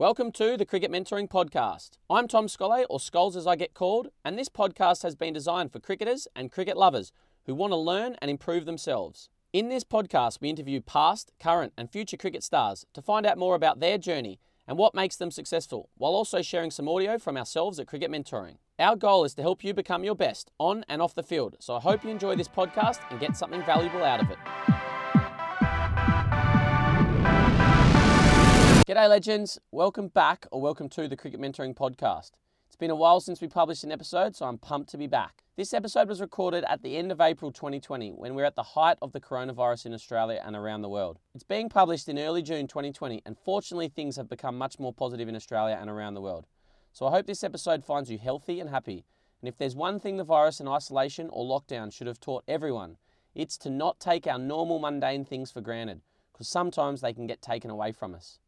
Welcome to the Cricket Mentoring Podcast. I'm Tom Scollay, or Scholes as I get called, and this podcast has been designed for cricketers and cricket lovers who want to learn and improve themselves. In this podcast, we interview past, current, and future cricket stars to find out more about their journey and what makes them successful, while also sharing some audio from ourselves at Cricket Mentoring. Our goal is to help you become your best on and off the field, so I hope you enjoy this podcast and get something valuable out of it. G'day, legends. Welcome back, or welcome to the Cricket Mentoring Podcast. It's been a while since we published an episode, so I'm pumped to be back. This episode was recorded at the end of April 2020, when we we're at the height of the coronavirus in Australia and around the world. It's being published in early June 2020, and fortunately, things have become much more positive in Australia and around the world. So I hope this episode finds you healthy and happy. And if there's one thing the virus and isolation or lockdown should have taught everyone, it's to not take our normal mundane things for granted, because sometimes they can get taken away from us.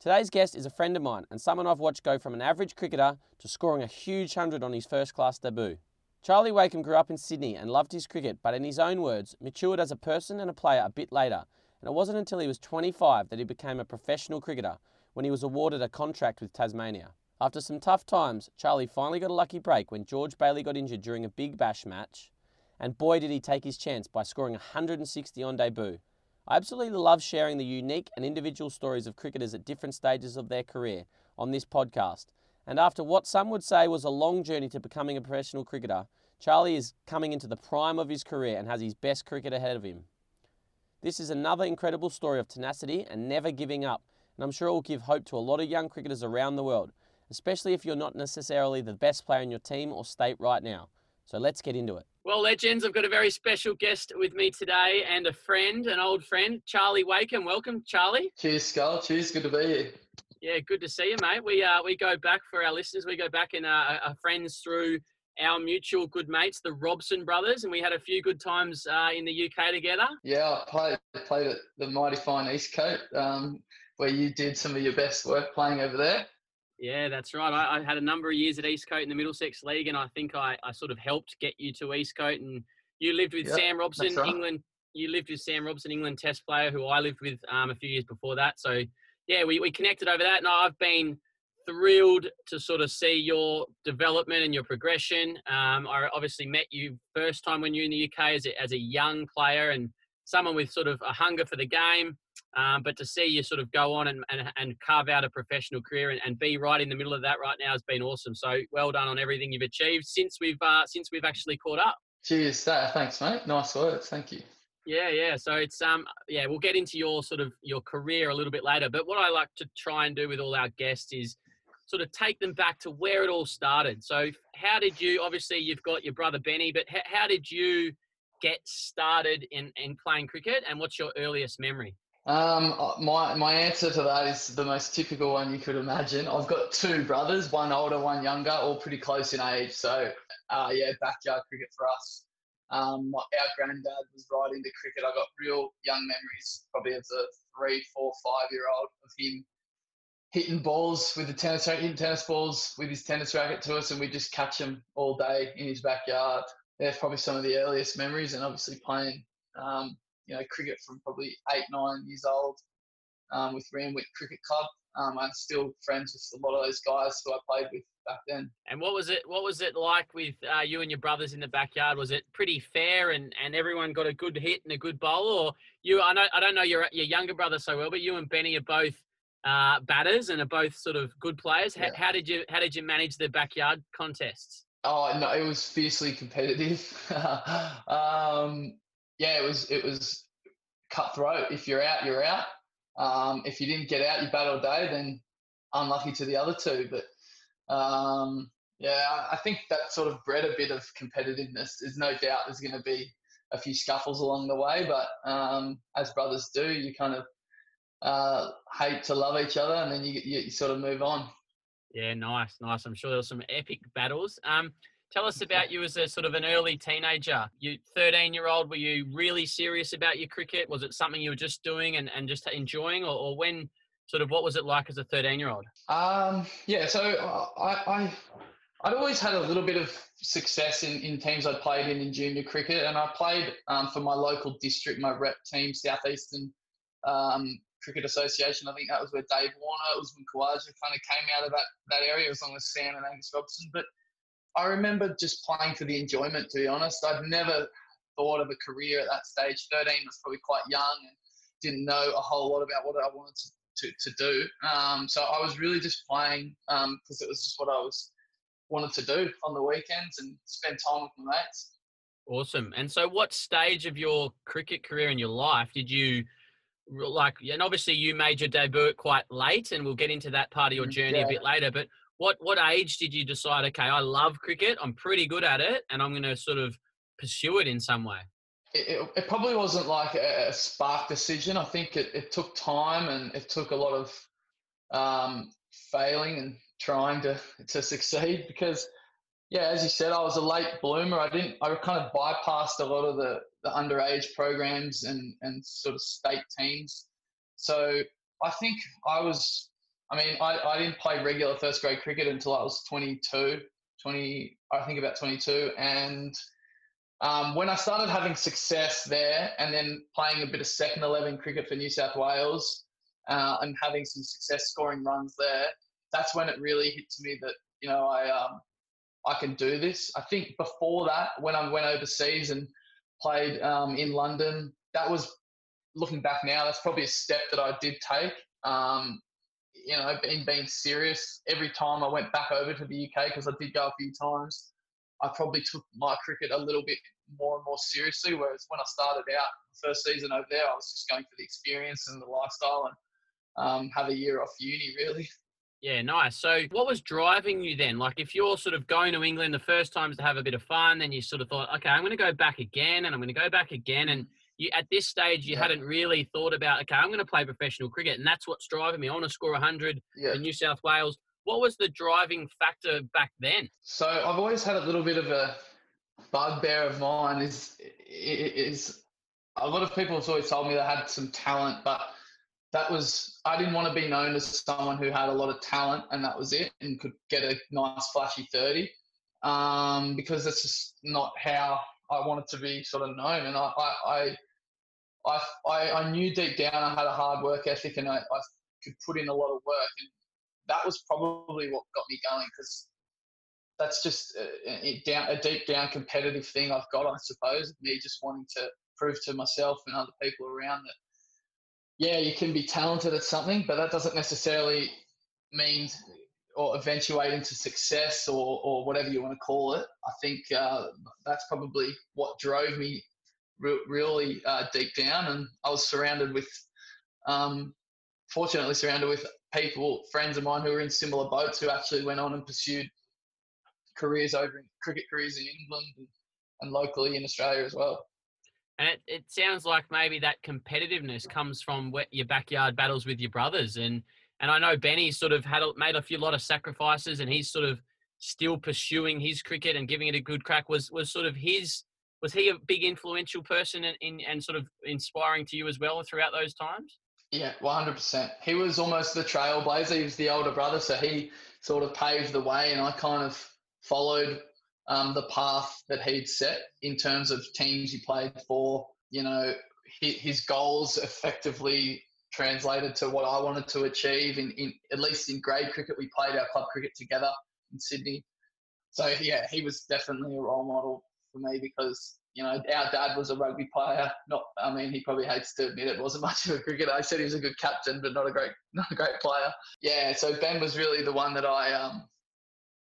Today's guest is a friend of mine and someone I've watched go from an average cricketer to scoring a huge hundred on his first class debut. Charlie Wakim grew up in Sydney and loved his cricket, but in his own words, matured as a person and a player a bit later. And it wasn't until he was 25 that he became a professional cricketer when he was awarded a contract with Tasmania. After some tough times, Charlie finally got a lucky break when George Bailey got injured during a big bash match, and boy did he take his chance by scoring 160 on debut. I absolutely love sharing the unique and individual stories of cricketers at different stages of their career on this podcast. And after what some would say was a long journey to becoming a professional cricketer, Charlie is coming into the prime of his career and has his best cricket ahead of him. This is another incredible story of tenacity and never giving up, and I'm sure it will give hope to a lot of young cricketers around the world, especially if you're not necessarily the best player in your team or state right now. So let's get into it. Well, legends, I've got a very special guest with me today and a friend, an old friend, Charlie Wakim. Welcome, Charlie. Cheers, Skull. Cheers. Good to be here. Yeah, good to see you, mate. We uh, we go back for our listeners. We go back and uh, are friends through our mutual good mates, the Robson brothers, and we had a few good times uh, in the UK together. Yeah, I played played at the mighty fine Eastcote, um, where you did some of your best work playing over there. Yeah, that's right. I, I, had a number of years at Eastcote in the Middlesex League, and I think I, I sort of helped get you to Eastcote. And you lived with yep, Sam Robson, right. England. You lived with Sam Robson, England Test player, who I lived with um, a few years before that. So yeah, we, we connected over that, and I've been thrilled to sort of see your development and your progression. Um, I obviously met you first time when you were in the UK as a, as a young player and someone with sort of a hunger for the game. Um, but to see you sort of go on and, and, and carve out a professional career and, and, be right in the middle of that right now has been awesome. So well done on everything you've achieved since we've uh, since we've actually caught up. Cheers, thanks, mate. Nice words, thank you. Yeah, yeah. So it's um yeah, we'll get into your sort of your career a little bit later. But what I like to try and do with all our guests is sort of take them back to where it all started. So how did you? Obviously, you've got your brother Benny, but how, how did you get started in in playing cricket? And what's your earliest memory? Um, uh, my my answer to that is the most typical one you could imagine. I've got two brothers, one older, one younger, all pretty close in age. So, uh, yeah, backyard cricket for us. Um, our granddad was right into cricket. I've got real young memories, probably as a three, four, five year old of him hitting balls with the tennis hitting tennis balls with his tennis racket to us, and we just catch them all day in his backyard. That's probably some of the earliest memories, and obviously playing um, you know, cricket from probably eight, nine years old um, with Randwick Cricket Club. Um, I'm still friends with a lot of those guys who I played with back then. And what was it? What was it like with uh, you and your brothers in the backyard? Was it pretty fair, and, and everyone got a good hit and a good bowl, or you? I know I don't know your your younger brother so well, but you and Benny are both uh, batters and are both sort of good players. How, yeah. how did you how did you manage the backyard contests? Oh no, it was fiercely competitive. um, yeah, it was it was cutthroat. If you're out, you're out. Um, if you didn't get out, you bat all day. Then unlucky to the other two. But um, yeah, I think that sort of bred a bit of competitiveness. There's no doubt there's going to be a few scuffles along the way, but um, as brothers do, you kind of uh, hate to love each other, and then you, you sort of move on. Yeah, nice, nice. I'm sure there were some epic battles. Um, Tell us about you as a sort of an early teenager. You 13 year old, were you really serious about your cricket? Was it something you were just doing and, and just enjoying or, or when sort of what was it like as a 13 year old? Um, yeah, so uh, I, I, I'd always had a little bit of success in, in teams I played in in junior cricket and I played um, for my local district, my rep team, Southeastern um, Cricket Association. I think that was where Dave Warner, it was when kind of came out of that, that area, as long as Sam and Angus Robson. But I remember just playing for the enjoyment, to be honest. I'd never thought of a career at that stage. 13 was probably quite young and didn't know a whole lot about what I wanted to, to, to do. Um, so I was really just playing because um, it was just what I was wanted to do on the weekends and spend time with my mates. Awesome. And so, what stage of your cricket career in your life did you like? And obviously, you made your debut quite late, and we'll get into that part of your mm, journey yeah. a bit later. But what what age did you decide? Okay, I love cricket. I'm pretty good at it, and I'm going to sort of pursue it in some way. It, it, probably wasn't like a, a, spark decision. I think it, it took time and it took a lot of um, failing and trying to to succeed because yeah, as you said, I was a late bloomer. I didn't. I kind of bypassed a lot of the, the underage programs and and sort of state teams. So I think I was. I mean, I, I didn't play regular first grade cricket until I was 22, 20. I think about 22, and um, when I started having success there, and then playing a bit of second eleven cricket for New South Wales, uh, and having some success scoring runs there, that's when it really hit to me that you know I um, I can do this. I think before that, when I went overseas and played um, in London, that was looking back now. That's probably a step that I did take. Um, you know, being being serious every time I went back over to the UK because I did go a few times. I probably took my cricket a little bit more and more seriously. Whereas when I started out the first season over there, I was just going for the experience and the lifestyle and um, have a year off uni really. Yeah, nice. So, what was driving you then? Like, if you're sort of going to England the first times to have a bit of fun, then you sort of thought, okay, I'm going to go back again, and I'm going to go back again, and you at this stage you yeah. hadn't really thought about, okay, I'm going to play professional cricket, and that's what's driving me. I want to score 100 yeah. in New South Wales. What was the driving factor back then? So, I've always had a little bit of a bugbear of mine. Is is a lot of people have always told me they had some talent, but that was I didn't want to be known as someone who had a lot of talent and that was it and could get a nice flashy 30 um, because that's just not how I wanted to be sort of known and I I, I, I, I knew deep down I had a hard work ethic and I, I could put in a lot of work and that was probably what got me going because that's just a, a, down, a deep down competitive thing I've got I suppose me just wanting to prove to myself and other people around that yeah, you can be talented at something, but that doesn't necessarily mean or eventuate into success or, or whatever you want to call it. I think uh, that's probably what drove me re- really uh, deep down. And I was surrounded with, um, fortunately, surrounded with people, friends of mine who were in similar boats who actually went on and pursued careers over in cricket careers in England and, and locally in Australia as well. And it, it sounds like maybe that competitiveness comes from your backyard battles with your brothers. And and I know Benny sort of had made a few lot of sacrifices, and he's sort of still pursuing his cricket and giving it a good crack. Was was sort of his was he a big influential person in, in and sort of inspiring to you as well throughout those times? Yeah, one hundred percent. He was almost the trailblazer. He was the older brother, so he sort of paved the way, and I kind of followed um, the path that he'd set in terms of teams he played for. You know, his goals effectively translated to what I wanted to achieve. In, in at least in grade cricket, we played our club cricket together in Sydney. So yeah, he was definitely a role model for me because you know our dad was a rugby player. Not, I mean, he probably hates to admit it wasn't much of a cricketer. I said he was a good captain, but not a great, not a great player. Yeah, so Ben was really the one that I um,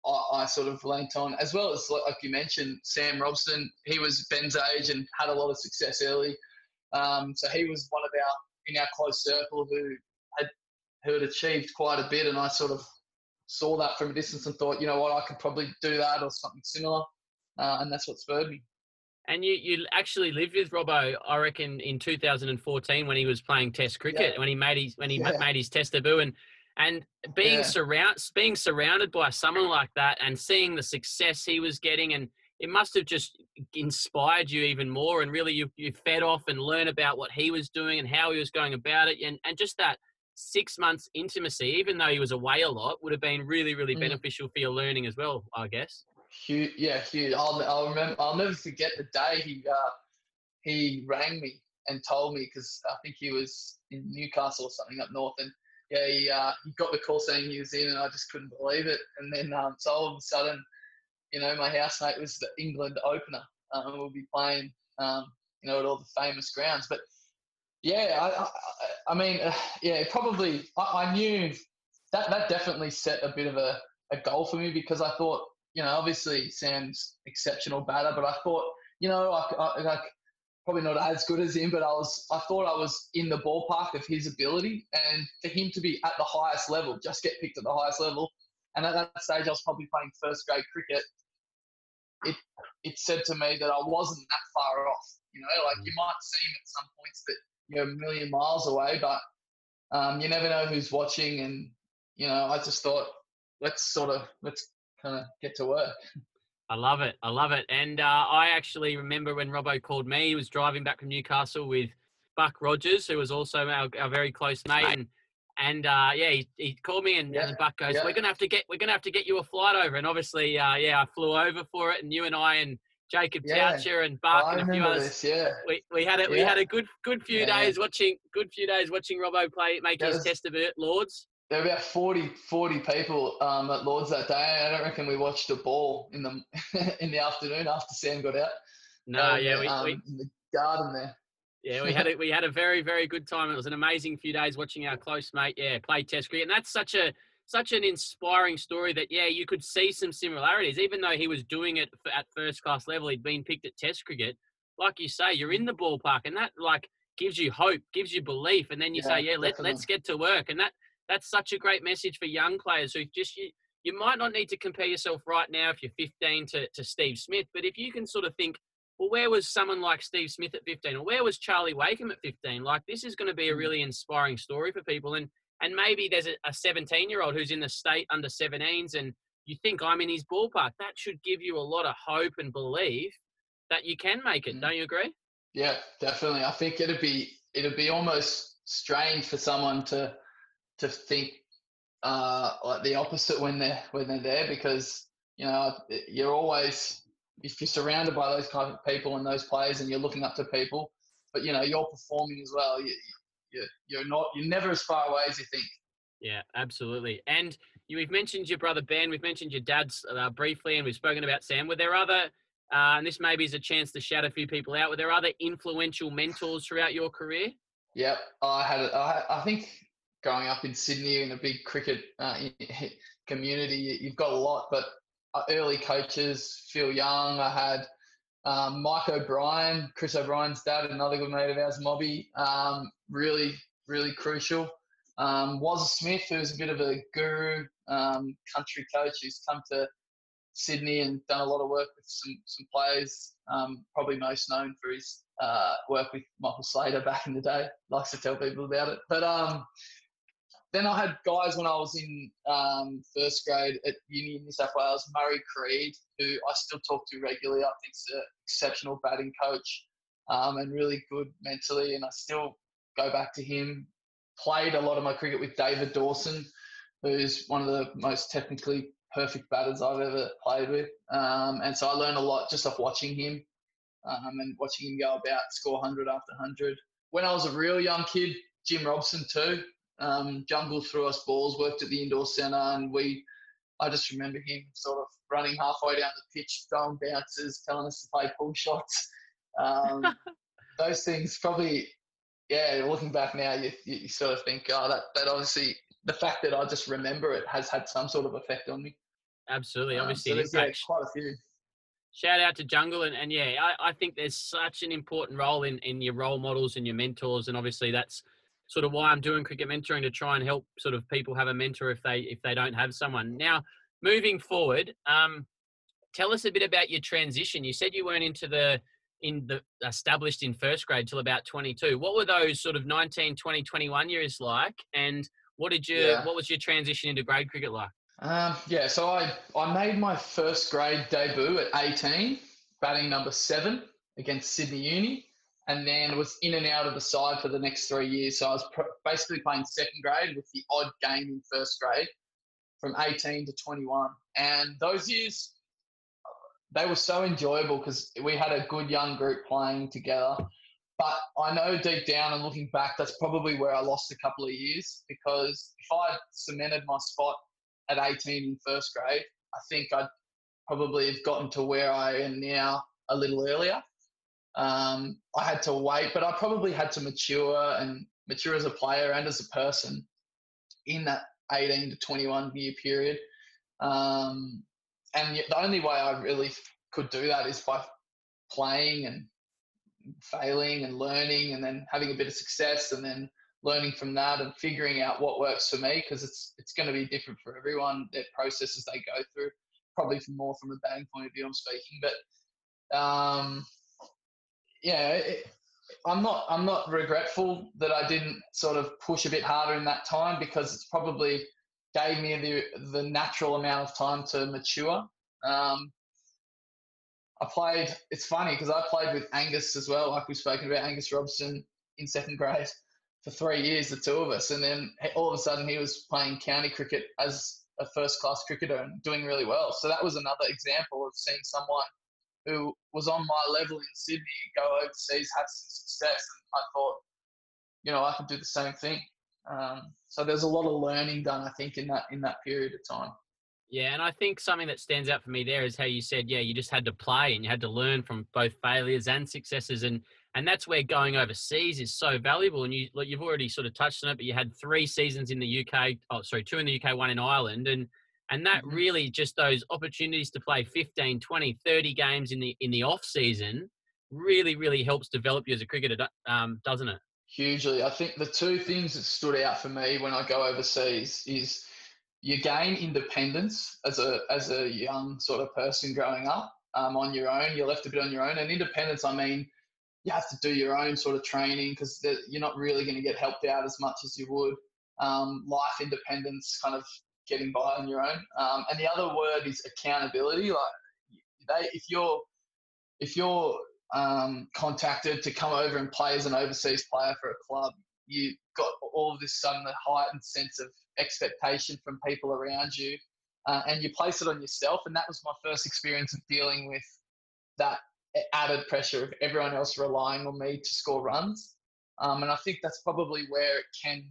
I, I, sort of leant on, as well as like you mentioned, Sam Robson. He was Ben's age and had a lot of success early. Um, so he was one of our in our close circle who had who had achieved quite a bit, and I sort of saw that from a distance and thought, you know what, I could probably do that or something similar, uh, and that's what spurred me. And you, you actually lived with Robbo, I reckon, in 2014 when he was playing Test cricket, yeah. when he made his when he yeah. made his Test debut, and and being yeah. surround being surrounded by someone like that and seeing the success he was getting and it must have just inspired you even more and really you, you fed off and learn about what he was doing and how he was going about it and, and just that six months intimacy even though he was away a lot would have been really really mm. beneficial for your learning as well i guess huge yeah Hugh. i'll, I'll remember i'll never forget the day he uh, he rang me and told me because I think he was in Newcastle or something up north, and yeah, he, uh, he got the call saying he was in, and I just couldn't believe it. And then um, so all of a sudden, you know, my housemate was the England opener. Um, we'll be playing, um, you know, at all the famous grounds. But yeah, I, I, I mean, uh, yeah, probably I, I, knew that that definitely set a bit of a, a goal for me because I thought, you know, obviously Sam's exceptional batter, but I thought, you know, like, like probably not as good as him, but I was I thought I was in the ballpark of his ability, and for him to be at the highest level, just get picked at the highest level, and at that stage I was probably playing first grade cricket. It it said to me that I wasn't that far off. You know, like you might seem at some points that you're a million miles away, but um, you never know who's watching, and you know I just thought let's sort of let's kind of get to work. I love it. I love it. And uh, I actually remember when Robbo called me, he was driving back from Newcastle with Buck Rogers, who was also our, our very close mate. And, and uh, yeah, he, he called me and, yeah. and Buck goes, yeah. "We're gonna have to get we're gonna have to get you a flight over." And obviously, uh, yeah, I flew over for it, and you and I and Jacob yeah. Toucher and Buck I and a few others. This, yeah. We, we had it. Yeah. We had a good good few days watching good few days watching Robbo play make his was, test of it, Lords there were about 40, 40 people um, at Lords that day. I don't reckon we watched a ball in the in the afternoon after Sam got out. No, um, yeah, we, um, we, in the garden there. Yeah, we had it. We had a very, very good time. It was an amazing few days watching our close mate, yeah, play Test cricket, and that's such a such an inspiring story. That yeah, you could see some similarities, even though he was doing it at first class level. He'd been picked at Test cricket. Like you say, you're in the ballpark, and that like gives you hope, gives you belief, and then you yeah, say, yeah, let, let's get to work, and that that's such a great message for young players who just you, you might not need to compare yourself right now if you're 15 to, to Steve Smith, but if you can sort of think, well, where was someone like Steve Smith at 15, or where was Charlie Wakim at 15? Like this is going to be a mm. really inspiring story for people, and and maybe there's a 17 year old who's in the state under 17s, and you think I'm in his ballpark. That should give you a lot of hope and belief that you can make it. Mm. Don't you agree? Yeah, definitely. I think it'd be it'd be almost strange for someone to to think uh, like the opposite when they're when they're there because you know you're always if you're surrounded by those kind of people and those players and you're looking up to people, but you know you're performing as well. You, you, you're not you're never as far away as you think. Yeah, absolutely. And you, we've mentioned your brother Ben. We've mentioned your dad's uh, briefly, and we've spoken about Sam. Were there other? Uh, and this maybe is a chance to shout a few people out. Were there other influential mentors throughout your career? Yep, I had. I, I think growing up in Sydney in a big cricket uh, community, you've got a lot. But uh, early coaches, Phil Young, I had um, Mike O'Brien, Chris O'Brien's dad, another good mate of ours, Mobby, um, really, really crucial. Um, Wazza Smith, who's a bit of a guru, um, country coach who's come to Sydney and done a lot of work with some some players. Um, probably most known for his uh, work with Michael Slater back in the day. Likes to tell people about it. But um, then I had guys when I was in um, first grade at uni in New South Wales, Murray Creed, who I still talk to regularly. I think he's an exceptional batting coach um, and really good mentally, and I still go back to him. Played a lot of my cricket with David Dawson, who's one of the most technically perfect batters I've ever played with, um, and so I learned a lot just off watching him um, and watching him go about score 100 after 100. When I was a real young kid, Jim Robson too um, Jungle threw us balls, worked at the indoor centre, and we. I just remember him sort of running halfway down the pitch, throwing bounces, telling us to play pull shots. Um, those things probably, yeah. Looking back now, you, you sort of think, oh, that that obviously the fact that I just remember it has had some sort of effect on me. Absolutely, um, obviously, so yeah, quite a few. Shout out to Jungle and, and yeah, I, I think there's such an important role in, in your role models and your mentors, and obviously that's sort of why I'm doing cricket mentoring to try and help sort of people have a mentor if they if they don't have someone. Now, moving forward, um, tell us a bit about your transition. You said you weren't into the in the established in first grade till about 22. What were those sort of 19, 20, 21 years like, and what did you yeah. what was your transition into grade cricket like? Um, yeah, so I I made my first grade debut at 18, batting number seven against Sydney Uni and then was in and out of the side for the next three years. So I was pr- basically playing second grade with the odd game in first grade from 18 to 21. And those years, they were so enjoyable because we had a good young group playing together. but I know deep down and looking back, that's probably where I lost a couple of years because if I cemented my spot at 18 in first grade, I think I'd probably have gotten to where I am now a little earlier. Um, I had to wait, but I probably had to mature and mature as a player and as a person in that 18 to 21 year period. Um, and the only way I really could do that is by playing and failing and learning and then having a bit of success and then learning from that and figuring out what works for me because it's it's going to be different for everyone their processes they go through probably from more from a batting point of view i'm speaking but um yeah it, i'm not i'm not regretful that i didn't sort of push a bit harder in that time because it's probably gave me the the natural amount of time to mature um I played. It's funny because I played with Angus as well, like we've spoken about Angus Robson in second grade for three years, the two of us, and then all of a sudden he was playing county cricket as a first class cricketer and doing really well. So that was another example of seeing someone who was on my level in Sydney go overseas, have some success, and I thought, you know, I could do the same thing. Um, so there's a lot of learning done, I think, in that in that period of time. Yeah, and I think something that stands out for me there is how you said, yeah, you just had to play and you had to learn from both failures and successes, and and that's where going overseas is so valuable. And you you've already sort of touched on it, but you had three seasons in the UK. Oh, sorry, two in the UK, one in Ireland, and and that mm-hmm. really just those opportunities to play 15 20 30 games in the in the off season really really helps develop you as a cricketer um, doesn't it hugely i think the two things that stood out for me when i go overseas is you gain independence as a as a young sort of person growing up um, on your own. You're left a bit on your own, and independence. I mean, you have to do your own sort of training because you're not really going to get helped out as much as you would. Um, life independence, kind of getting by on your own. Um, and the other word is accountability. Like they, if you're if you're um, contacted to come over and play as an overseas player for a club, you got all of this sudden heightened sense of expectation from people around you, uh, and you place it on yourself. And that was my first experience of dealing with that added pressure of everyone else relying on me to score runs. Um, and I think that's probably where it can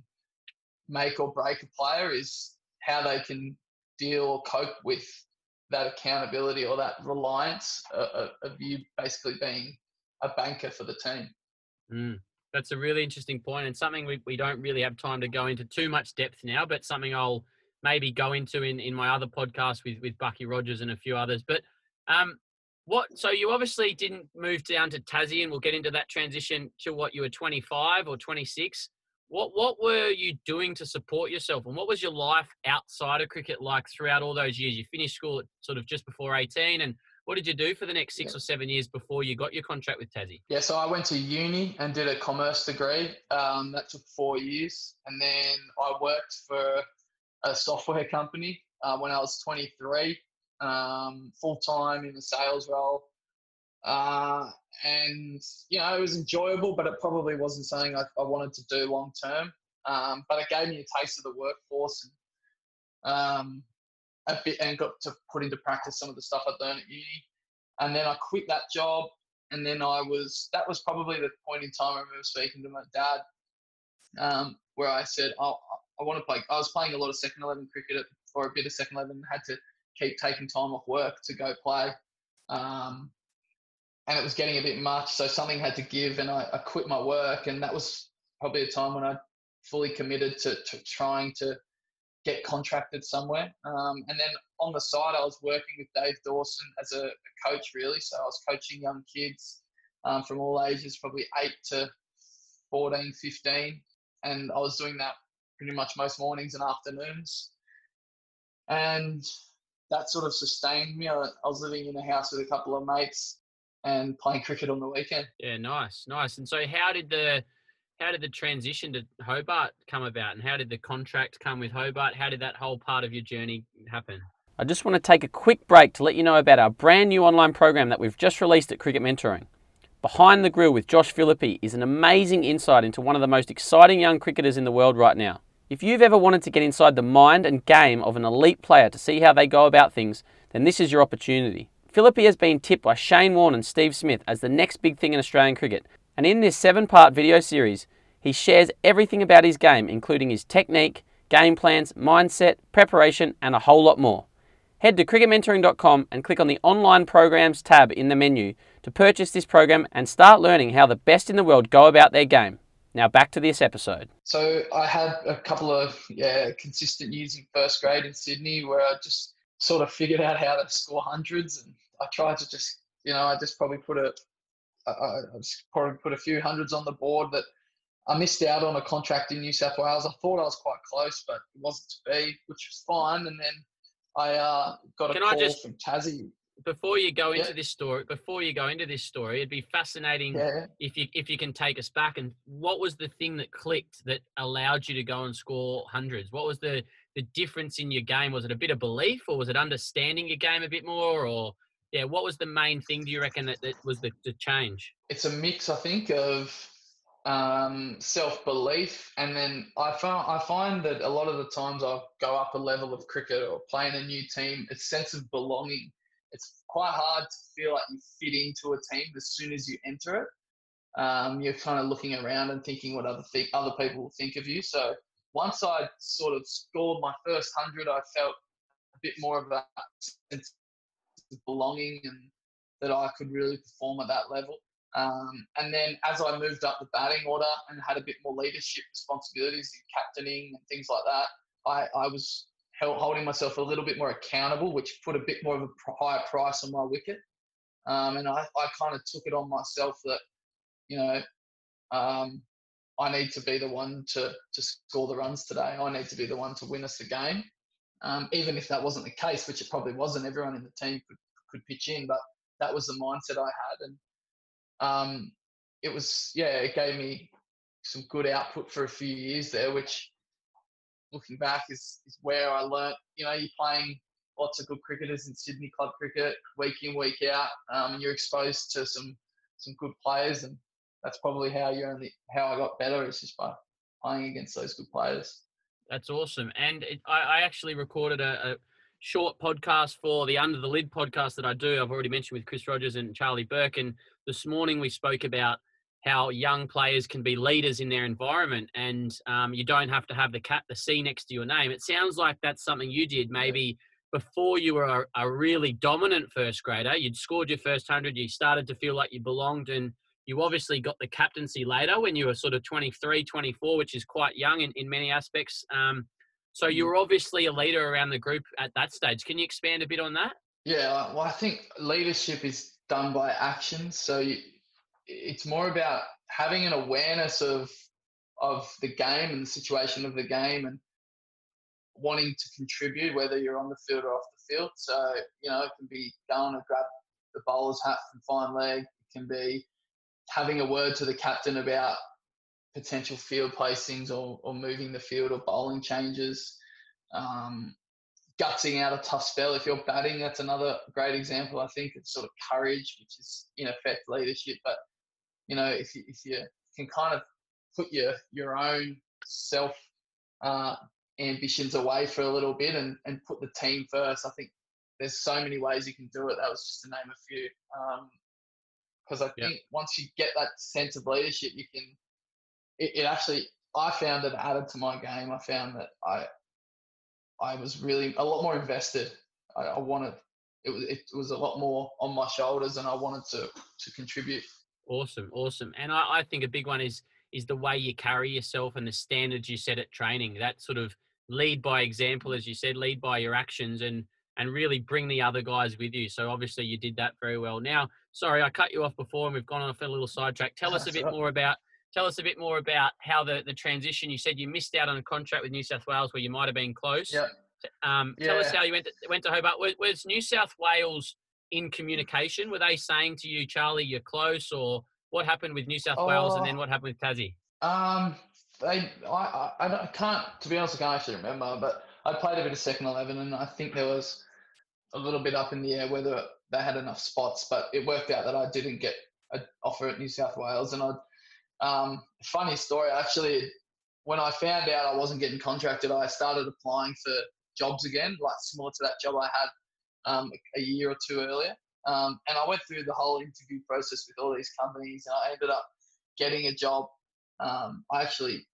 make or break a player is how they can deal or cope with that accountability or that reliance of, of you basically being a banker for the team. Mm. That's a really interesting point and something we, we don't really have time to go into too much depth now, but something I'll maybe go into in, in my other podcast with, with Bucky Rogers and a few others. But um, what, so you obviously didn't move down to Tassie and we'll get into that transition to what you were 25 or 26. What, what were you doing to support yourself and what was your life outside of cricket like throughout all those years? You finished school at sort of just before 18 and what did you do for the next six yeah. or seven years before you got your contract with Tassie? Yeah, so I went to uni and did a commerce degree. Um, that took four years. And then I worked for a software company uh, when I was 23, um, full time in the sales role. Uh, and, you know, it was enjoyable, but it probably wasn't something I, I wanted to do long term. Um, but it gave me a taste of the workforce. And, um, a bit and got to put into practice some of the stuff I'd learned at uni. And then I quit that job. And then I was, that was probably the point in time I remember speaking to my dad, um, where I said, oh, I want to play. I was playing a lot of second 11 cricket for a bit of second 11 and had to keep taking time off work to go play. Um, and it was getting a bit much. So something had to give. And I, I quit my work. And that was probably a time when I fully committed to, to trying to get contracted somewhere. Um, and then on the side, I was working with Dave Dawson as a, a coach, really. So I was coaching young kids um, from all ages, probably 8 to 14, 15. And I was doing that pretty much most mornings and afternoons. And that sort of sustained me. I, I was living in a house with a couple of mates and playing cricket on the weekend. Yeah, nice, nice. And so, how did the how did the transition to Hobart come about and how did the contract come with Hobart? How did that whole part of your journey happen? I just want to take a quick break to let you know about our brand new online program that we've just released at Cricket Mentoring. Behind the Grill with Josh Philippe is an amazing insight into one of the most exciting young cricketers in the world right now. If you've ever wanted to get inside the mind and game of an elite player to see how they go about things, then this is your opportunity. Philippe has been tipped by Shane Warne and Steve Smith as the next big thing in Australian cricket, And in this seven part video series, he shares everything about his game, including his technique, game plans, mindset, preparation, and a whole lot more. Head to cricketmentoring.com and click on the Online Programs tab in the menu to purchase this program and start learning how the best in the world go about their game. Now back to this episode. So I had a couple of yeah consistent years in first grade in Sydney where I just sort of figured out how to score hundreds, and I tried to just you know I just probably put a I, I just probably put a few hundreds on the board that I missed out on a contract in New South Wales. I thought I was quite close, but it wasn't to be, which was fine. And then I uh, got a Can call just, from Tassie. Before you go into yeah. this story, before you go into this story, it'd be fascinating yeah. if you if you can take us back and what was the thing that clicked that allowed you to go and score hundreds? What was the the difference in your game? Was it a bit of belief, or was it understanding your game a bit more, or yeah, what was the main thing do you reckon that, that was the, the change? It's a mix, I think, of um, self belief, and then I find I find that a lot of the times I go up a level of cricket or play in a new team, a sense of belonging. It's quite hard to feel like you fit into a team as soon as you enter it. Um, you're kind of looking around and thinking what other th- other people will think of you. So once I sort of scored my first hundred, I felt a bit more of a sense belonging and that I could really perform at that level. Um, and then as I moved up the batting order and had a bit more leadership responsibilities in captaining and things like that, I, I was held, holding myself a little bit more accountable, which put a bit more of a higher price on my wicket. Um, and I, I kind of took it on myself that, you know, um, I need to be the one to, to score the runs today. I need to be the one to win us the game. Um, even if that wasn't the case, which it probably wasn't, everyone in the team could, could pitch in, but that was the mindset I had. And um, it was yeah, it gave me some good output for a few years there, which looking back is, is where I learnt. You know, you're playing lots of good cricketers in Sydney club cricket week in week out, um, and you're exposed to some some good players, and that's probably how you only how I got better is just by playing against those good players. That's awesome, and it, I, I, actually recorded a, a short podcast for the Under the Lid podcast that I do. I've already mentioned with Chris Rogers and Charlie Burke, and this morning we spoke about how young players can be leaders in their environment. And um, you don't have to have the cat the c next to your name. It sounds like that's something you did maybe before you were a, a, really dominant first grader. You'd scored your first 100 you started to feel like you belonged. And you obviously got the captaincy later when you were sort of 23 24 which is quite young in, in many aspects um, so you mm. were obviously a leader around the group at that stage can you expand a bit on that yeah well i think leadership is done by actions. So you, it's more about having an awareness of of the game and the situation of the game and wanting to contribute, whether you're on the field or off the field. So you know, it can be going to grab the bowler's hat from fine leg. It can be having a word to the captain about potential field placings or, or moving the field or bowling changes. Um, gutsing out a tough spell. If you're batting, that's another great example. I think it's sort of courage, which is in effect leadership. But you know, if you, if you can kind of put your your own self uh, ambitions away for a little bit and, and put the team first, I think there's so many ways you can do it. That was just to name a few. Because I think once you get that sense of leadership, you can. It, it actually, I found it added to my game. I found that I I was really a lot more invested. I, I wanted it was it was a lot more on my shoulders, and I wanted to to contribute. Awesome, awesome, and I, I think a big one is is the way you carry yourself and the standards you set at training. That sort of lead by example, as you said, lead by your actions, and and really bring the other guys with you. So obviously you did that very well. Now, sorry, I cut you off before, and we've gone off a little sidetrack. Tell us a bit more about tell us a bit more about how the, the transition. You said you missed out on a contract with New South Wales where you might have been close. Yeah. Um, yeah. Tell us how you went to, went to Hobart. Was, was, New South Wales in communication? Were they saying to you, Charlie, you're close, or what happened with New South Wales, and then what happened with Tassie? Um, they, I, I, I can't, to be honest, I can't actually remember, but I played a bit of second eleven, and I think there was a little bit up in the air whether they had enough spots, but it worked out that I didn't get an offer at New South Wales, and I um, funny story, actually, when I found out I wasn't getting contracted, I started applying for jobs again, like similar to that job I had um, a year or two earlier. Um, and I went through the whole interview process with all these companies, and I ended up getting a job, um, I actually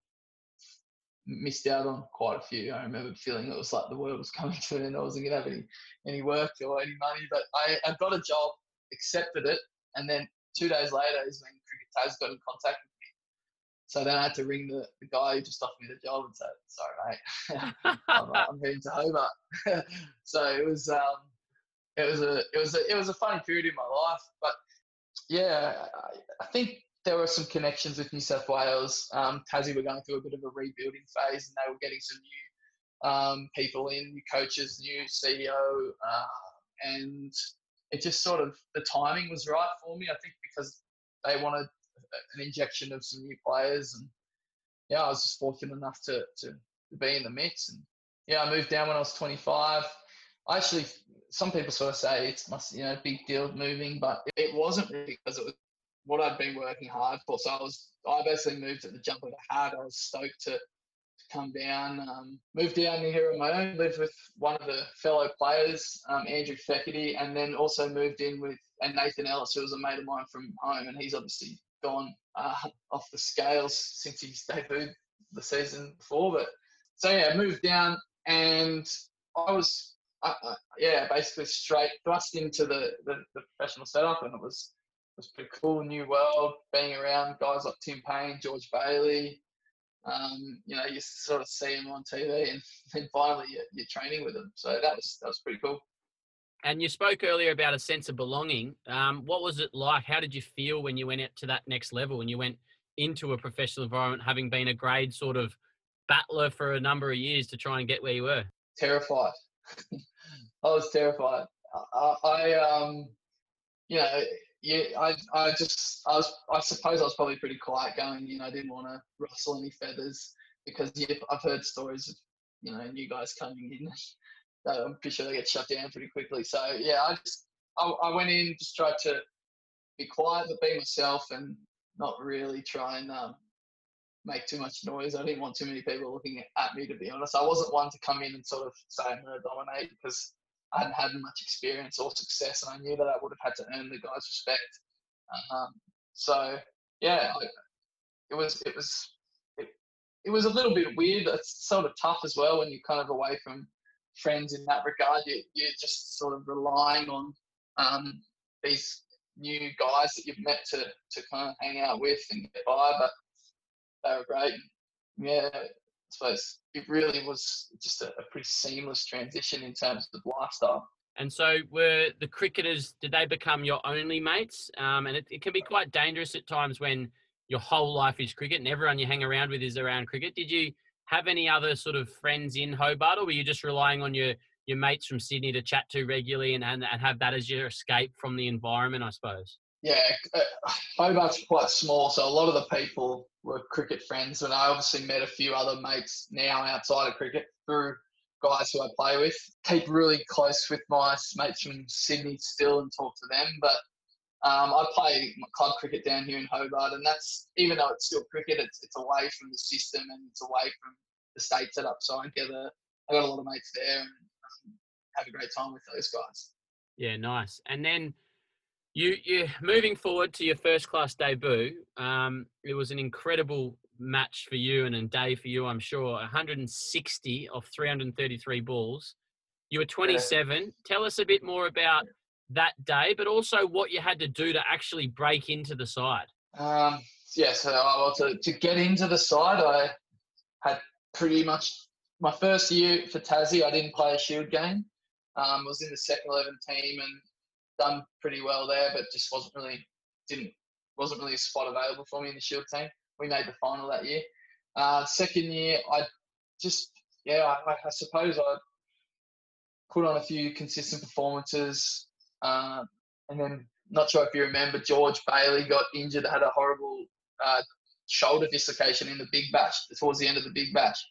missed out on quite a few. I remember feeling it was like the world was coming to an end. I wasn't going to have any, any work or any money, but I, I got a job, accepted it, and then two days later is when Cricket Tas got in contact with me. So then I had to ring the, the guy who just offered me the job and say, sorry, mate, I'm, I'm heading to Hobart. so it was, um, it was a, it was a, it was a funny period in my life, but yeah, I, I think there were some connections with New South Wales. Um, Tassie were going through a bit of a rebuilding phase, and they were getting some new um, people in, new coaches, new CEO, uh, and it just sort of the timing was right for me. I think because they wanted an injection of some new players, and yeah, I was just fortunate enough to to be in the mix. And yeah, I moved down when I was 25. I actually, some people sort of say it's must you know big deal moving, but it wasn't really because it was what I'd been working hard for. So I was I basically moved at the jump of a hat. I was stoked to, to come down, um, moved down here on my own, lived with one of the fellow players, um, Andrew Fekete, and then also moved in with and Nathan Ellis, who was a mate of mine from home, and he's obviously gone uh, off the scales since he's debuted the season before. But so yeah, moved down, and I was uh, uh, yeah basically straight thrust into the, the, the professional setup, and it was was pretty cool. New world, being around guys like Tim Paine, George Bailey. Um, you know, you sort of see them on TV, and then finally you're, you're, training with them. So that was that was pretty cool. And you spoke earlier about a sense of belonging. Um, what was it like? How did you feel when you went out to that next level? and you went into a professional environment, having been a grade sort of battler for a number of years to try and get where you were? Terrified. I was terrified. I, I um, you know, yeah, I, I just, I was, I suppose I was probably pretty quiet going. Know, I didn't want to rustle any feathers because yeah, I've heard stories of, you know, new guys coming in. I'm pretty sure they get shut down pretty quickly. So yeah, I just, I, I went in, just tried to be quiet, but be myself, and not really try and um, make too much noise. I didn't want too many people looking at me, to be honest. I wasn't one to come in and sort of say I'm going to dominate because I hadn't had much experience or success, and I knew that I would have had to earn the guy's respect. Um, so yeah, I, it was it was it, it was a little bit weird. It's sort of tough as well when you're kind of away from friends in that regard. You, you're just sort of relying on um, these new guys that you've met to to kind of hang out with and get by, but they were great. Yeah, suppose it really was just a, a pretty seamless transition in terms of lifestyle. And so, were the cricketers? Did they become your only mates? Um, and it, it, can be quite dangerous at times when your whole life is cricket and everyone you hang around with is around cricket. Did you have any other sort of friends in Hobart, or were you just relying on your your mates from Sydney to chat to regularly and, and, and have that as your escape from the environment? I suppose. Yeah, uh, Hobart's quite small, so a lot of the people were cricket friends, and I obviously met a few other mates now outside of cricket through guys who I play with. Keep really close with my mates from Sydney still and talk to them, but um, I play club cricket down here in Hobart, and that's even though it's still cricket, it's it's away from the system and it's away from the state setup. So I get a I got a lot of mates there and um, have a great time with those guys. Yeah, nice. And then you, you moving forward to your first class debut. Um, it was an incredible match for you and a day for you, I'm sure. 160 of 333 balls. You were 27. Yeah. Tell us a bit more about that day, but also what you had to do to actually break into the side. Um, yeah, so well, to, to get into the side, I had pretty much my first year for Tassie. I didn't play a Shield game. Um, was in the second eleven team, and done pretty well there, but just wasn't really didn't wasn't really a spot available for me in the Shield team. We made the final that year. Uh, second year, I just yeah, I, I, suppose I put on a few consistent performances, uh, and then not sure if you remember George Bailey got injured, had a horrible uh, shoulder dislocation in the Big Bash towards the end of the Big Bash,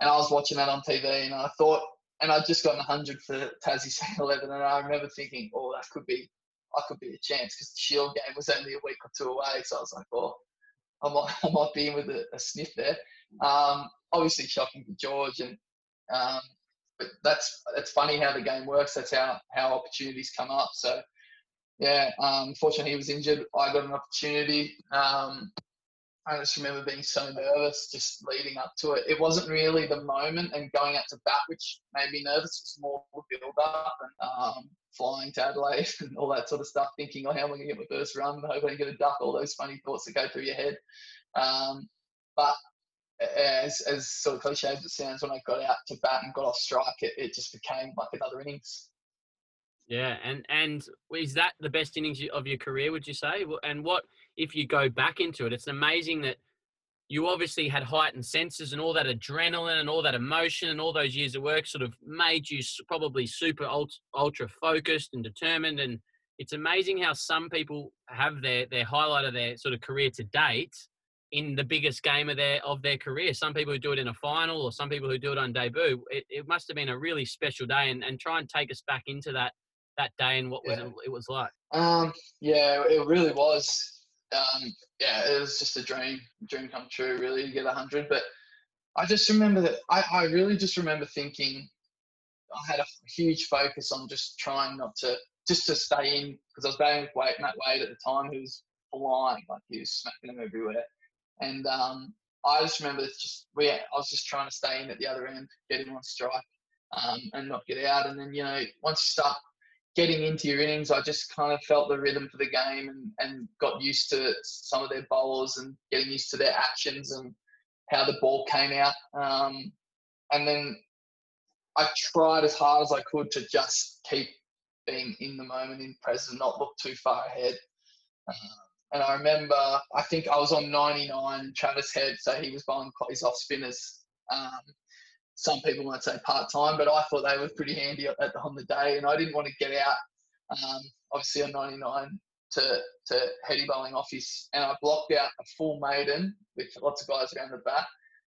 and I was watching that on TV, and I thought and I'd just gotten 100 for Tassie St 11, and I remember thinking, oh, that could be, I could be a chance because the Shield game was only a week or two away, so I was like, oh, I might, I might be in with a, a sniff there. Um, obviously shocking for George, and um, but that's it's funny how the game works. That's how how opportunities come up. So yeah, um, fortunately he was injured. I got an opportunity. Um, I just remember being so nervous just leading up to it. It wasn't really the moment and going out to bat, which made me nervous. It was more the build up and um, flying to Adelaide and all that sort of stuff, thinking, oh, how am I going to get my first run? I hope I get a duck, all those funny thoughts that go through your head. Um, but as, as sort of cliche as it sounds, when I got out to bat and got off strike, it, it just became like another innings. Yeah, and and is that the best innings of your career? Would you say? And what if you go back into it? It's amazing that you obviously had heightened senses and all that adrenaline and all that emotion and all those years of work sort of made you probably super ultra focused and determined. And it's amazing how some people have their their highlight of their sort of career to date in the biggest game of their of their career. Some people who do it in a final, or some people who do it on debut. It, it must have been a really special day, and, and try and take us back into that that day and what was it, it, was like. Um, yeah, it really was. Um, yeah, it was just a dream, dream come true, really, to get hundred. But I just remember that I, I really just remember thinking I had a huge focus on just trying not to just to stay in because I was batting with Wade, Matt Wade at the time, who was flying, like he was smacking them everywhere. And um, I just remember it's just we I was just trying to stay in at the other end, get him on strike, um, and not get out. And then you know once you start getting into your innings, I just kind of felt the rhythm for the game and, and got used to some of their bowlers and getting used to their actions and how the ball came out. Um, and then I tried as hard as I could to just keep being in the moment, in present, not look too far ahead. Uh, and I remember, I think I was on 99, Travis Head, so he was bowling his off spinners. Um, some people might say part time, but I thought they were pretty handy at the, on the day, and I didn't want to get out. Um, obviously on 99 to to Heady bowling off his, and I blocked out a full maiden with lots of guys around the back.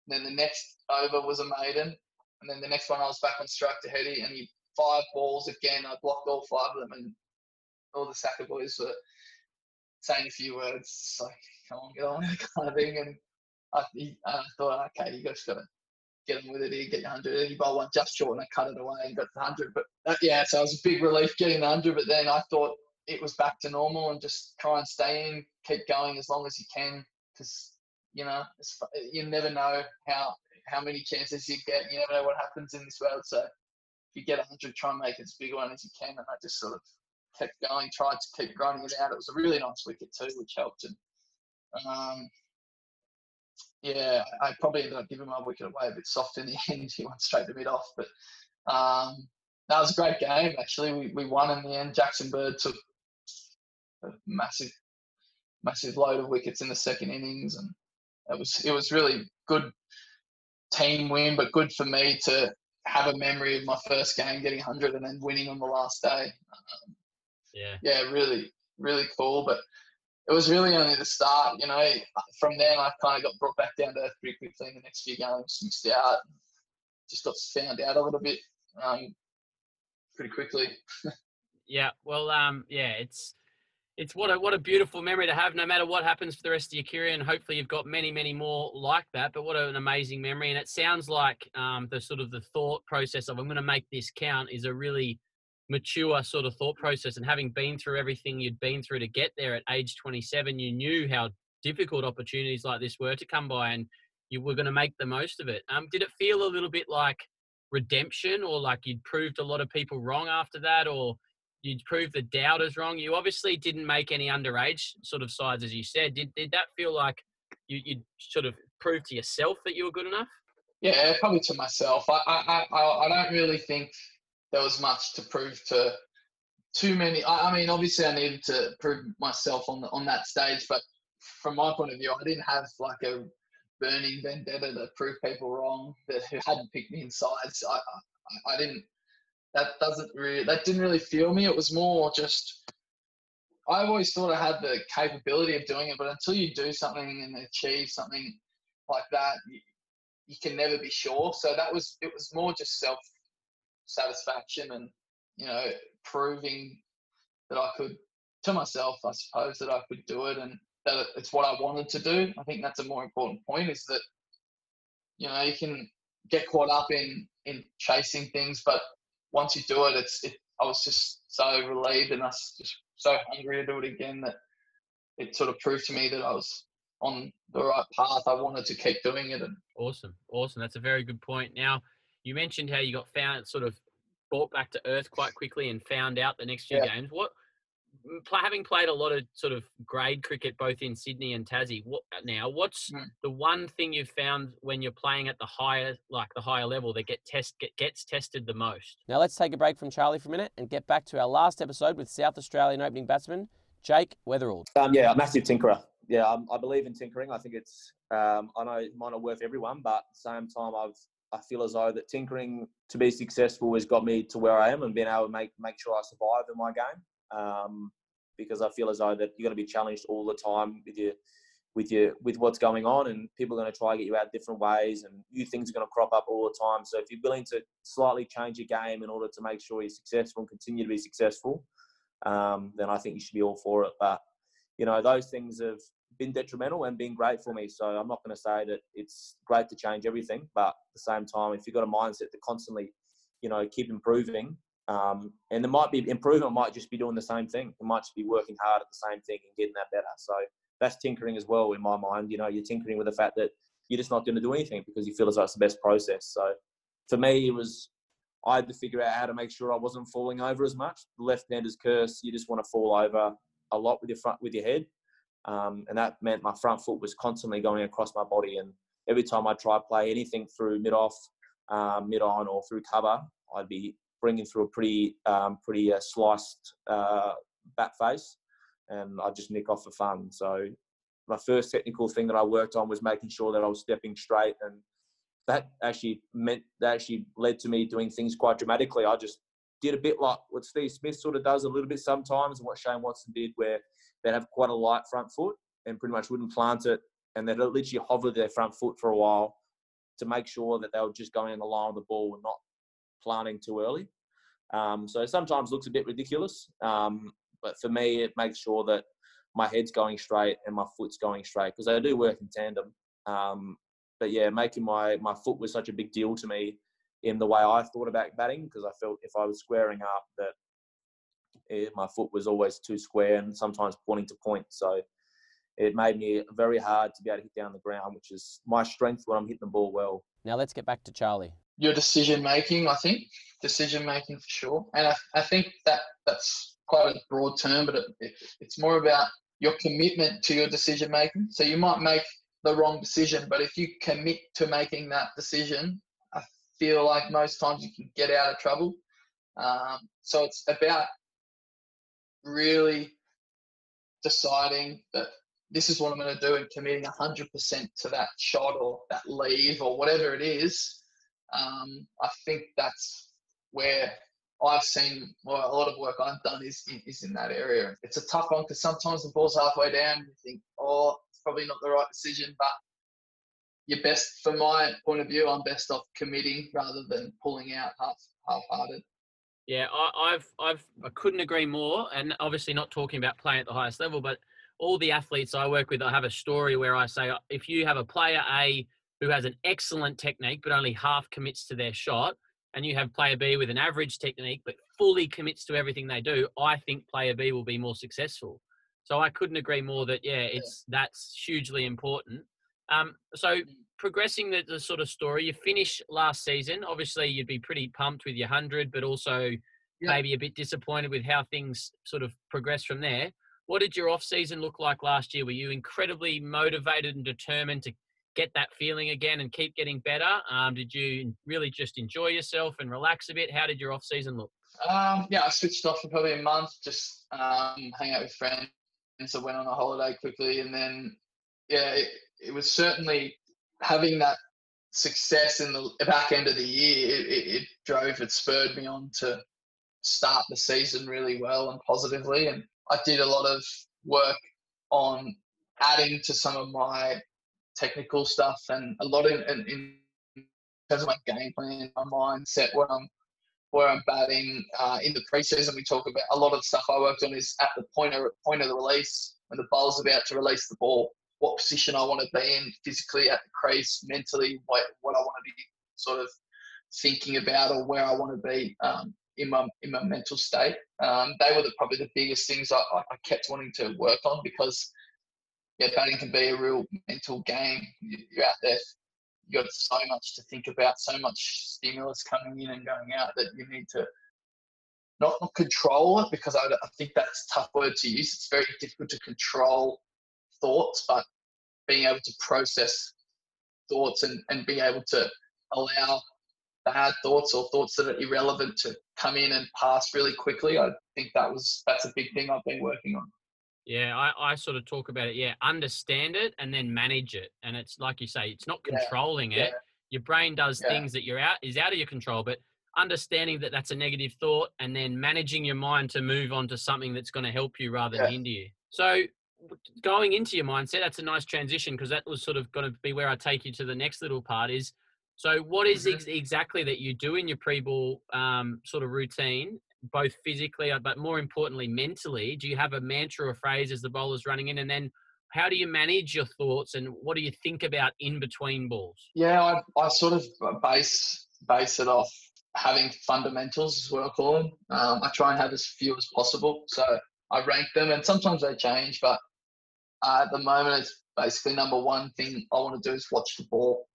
And then the next over was a maiden, and then the next one I was back on strike to Heady, and he five balls again. I blocked all five of them, and all the Sacker boys were saying a few words, like, come on, get on, kind of thing. And I, I thought, okay, you just got to get on with it here, get your 100. And he bowled one just short and I cut it away and got the 100. But uh, yeah, so it was a big relief getting the 100. But then I thought it was back to normal and just try and stay in, keep going as long as you can because, you know, you never know how how many chances you get. You never know what happens in this world. So if you get 100, try and make it as big one as you can. And I just sort of kept going, tried to keep grinding it out. It was a really nice wicket too, which helped. And um, yeah, I probably ended up giving my wicket away a bit soft in the end. He went straight to mid off, but um, that was a great game. Actually, we, we won in the end. Jackson Bird took a massive, massive load of wickets in the second innings, and it was it was really good team win, but good for me to have a memory of my first game getting 100 and then winning on the last day. Um, yeah. Yeah, really, really cool. But it was really only the start, you know. From then, I kind of got brought back down to earth pretty quickly in the next few games, missed out, just got found out a little bit um, pretty quickly. yeah, well, um, yeah, it's it's what a what a beautiful memory to have. No matter what happens for the rest of your career, and hopefully you've got many, many more like that. But what an amazing memory! And it sounds like um, the sort of the thought process of I'm going to make this count is a really mature sort of thought process and having been through everything you'd been through to get there at age 27 you knew how difficult opportunities like this were to come by and you were going to make the most of it. Um, did it feel a little bit like redemption or like you'd proved a lot of people wrong after that or you'd proved the doubters wrong? You obviously didn't make any underage sort of sides as you said. Did, did that feel like you, you'd sort of proved to yourself that you were good enough? Yeah probably to myself. I i i, I don't really think there was much to prove to too many. I, I, mean, obviously, I needed to prove myself on the, on that stage, but from my point of view, I didn't have like a burning vendetta to prove people wrong that who hadn't picked me in sides. I, I, I didn't. That doesn't really. That didn't really feel me. It was more just. I always thought I had the capability of doing it, but until you do something and achieve something like that, you, you can never be sure. So that was. It was more just self satisfaction and you know proving that I could to myself, I suppose, that I could do it and that it's what I wanted to do. I think that's a more important point is that you know you can get caught up in in chasing things, but once you do it, it's it. I was just so relieved and I was just so hungry to do it again that it sort of proved to me that I was on the right path, I wanted to keep doing it. And awesome, awesome. That's a very good point. Now, you mentioned how you got found sort of brought back to earth quite quickly and found out the next few yeah. games. What having played a lot of sort of grade cricket both in Sydney and Tassie, what now? What's mm. the one thing you've found when you're playing at the higher, like the higher level, that get test get, gets tested the most? Now let's take a break from Charlie for a minute and get back to our last episode with South Australian opening batsman Jake Weatherald. Um, yeah, massive tinkerer. Yeah, um, I believe in tinkering. I think it's um, I know it might not work for everyone, but at the same time, I've I feel as though that tinkering to be successful has got me to where I am and being able to make make sure I survive in my game. Um, because I feel as though that you're going to be challenged all the time with your with your with what's going on, and people are going to try to get you out different ways, and new things are going to crop up all the time. So if you're willing to slightly change your game in order to make sure you're successful and continue to be successful, um, then I think you should be all for it. But you know those things have been detrimental and been great for me. So I'm not going to say that it's great to change everything, but at the same time, if you've got a mindset to constantly, you know, keep improving, um, and there might be improvement might just be doing the same thing. It might just be working hard at the same thing and getting that better. So that's tinkering as well in my mind. You know, you're tinkering with the fact that you're just not going to do anything because you feel as though it's the best process. So for me, it was I had to figure out how to make sure I wasn't falling over as much. The left-hander's curse. You just want to fall over a lot with your front with your head, um, and that meant my front foot was constantly going across my body. And every time I try play anything through mid off, um, mid on, or through cover, I'd be bringing through a pretty um, pretty uh, sliced uh, bat face, and I just nick off for fun. So my first technical thing that I worked on was making sure that I was stepping straight, and that actually meant that actually led to me doing things quite dramatically. I just did a bit like what Steve Smith sort of does a little bit sometimes, and what Shane Watson did, where they'd have quite a light front foot and pretty much wouldn't plant it, and they'd literally hover their front foot for a while to make sure that they were just going in the line of the ball and not planting too early. Um, so sometimes looks a bit ridiculous, um, but for me, it makes sure that my head's going straight and my foot's going straight because they do work in tandem. Um, but yeah, making my my foot was such a big deal to me in the way I thought about batting because I felt if I was squaring up that it, my foot was always too square and sometimes pointing to point. So it made me very hard to be able to hit down the ground, which is my strength when I'm hitting the ball well. Now let's get back to Charlie your decision making. I think decision making for sure, and I, I think that that's quite a broad term, but it, it, it's more about your commitment to your decision making. So you might make the wrong decision, but if you commit to making that decision, I feel like most times you can get out of trouble. Um, so it's about really deciding that this is what I'm going to do and committing 100% to that shot or that leave or whatever it is um, I think that's where I've seen well, a lot of work I've done is is in that area. It's a tough one because sometimes the ball's halfway down. and You think, oh, it's probably not the right decision, but you're best, from my point of view, I'm best off committing rather than pulling out half half-hearted. Yeah, I, I've I've I couldn't agree more. And obviously, not talking about playing at the highest level, but all the athletes I work with, I have a story where I say, if you have a player A who has an excellent technique but only half commits to their shot, and you have player B with an average technique but fully commits to everything they do, I think player B will be more successful. So I couldn't agree more that yeah, it's that's hugely important. Um, so mm. Progressing the, the, sort of story, you finish last season. Obviously, you'd be pretty pumped with your hundred, but also yeah. maybe a bit disappointed with how things sort of progressed from there. What did your off season look like last year? Were you incredibly motivated and determined to get that feeling again and keep getting better? Um, did you really just enjoy yourself and relax a bit? How did your off season look? Um, yeah, I switched off for probably a month, just um, hang out with friends. So went on a holiday quickly, and then yeah, it, it was certainly having that success in the back end of the year. It, it, it drove, it spurred me on to start the season really well and positively. And I did a lot of work on adding to some of my technical stuff and a lot in, in, in terms of my game plan, my mindset, where I'm where I'm batting uh, in the preseason. We talk about a lot of stuff I worked on is at the point of point of the release when the bowler's about to release the ball. What position I want to be in physically at the crease, mentally, what what I want to be sort of thinking about or where I want to be um, in my in my mental state. Um, they were the, probably the biggest things I, I kept wanting to work on because yeah, batting can be a real mental game. You're out there, you've got so much to think about, so much stimulus coming in and going out that you need to not, control it because I think that's a tough word to use. It's very difficult to control thoughts, but being able to process thoughts and, and being able to allow bad thoughts or thoughts that are irrelevant to come in and pass really quickly. I think that was that's a big thing I've been working on. Yeah, I, I sort of talk about it. Yeah, understand it and then manage it. And it's like you say, it's not controlling yeah. it. Yeah. Your brain does yeah. things that you're out is out of your control, but understanding that that's a negative thought and then managing your mind to move on to something that's going to help you rather than hinder you. So going into your mindset, that's a nice transition because that was sort of going to be where I take you to the next little part is so, what is mm-hmm. ex- exactly that you do in your pre-ball um, sort of routine, both physically, uh, but more importantly, mentally? Do you have a mantra or phrase as the bowler's running in, and then how do you manage your thoughts, and what do you think about in between balls? Yeah, I, I sort of base base it off having fundamentals, is what I call them. Um, I try and have as few as possible, so I rank them, and sometimes they change, but uh, at the moment, it's basically number one thing I want to do is watch the ball.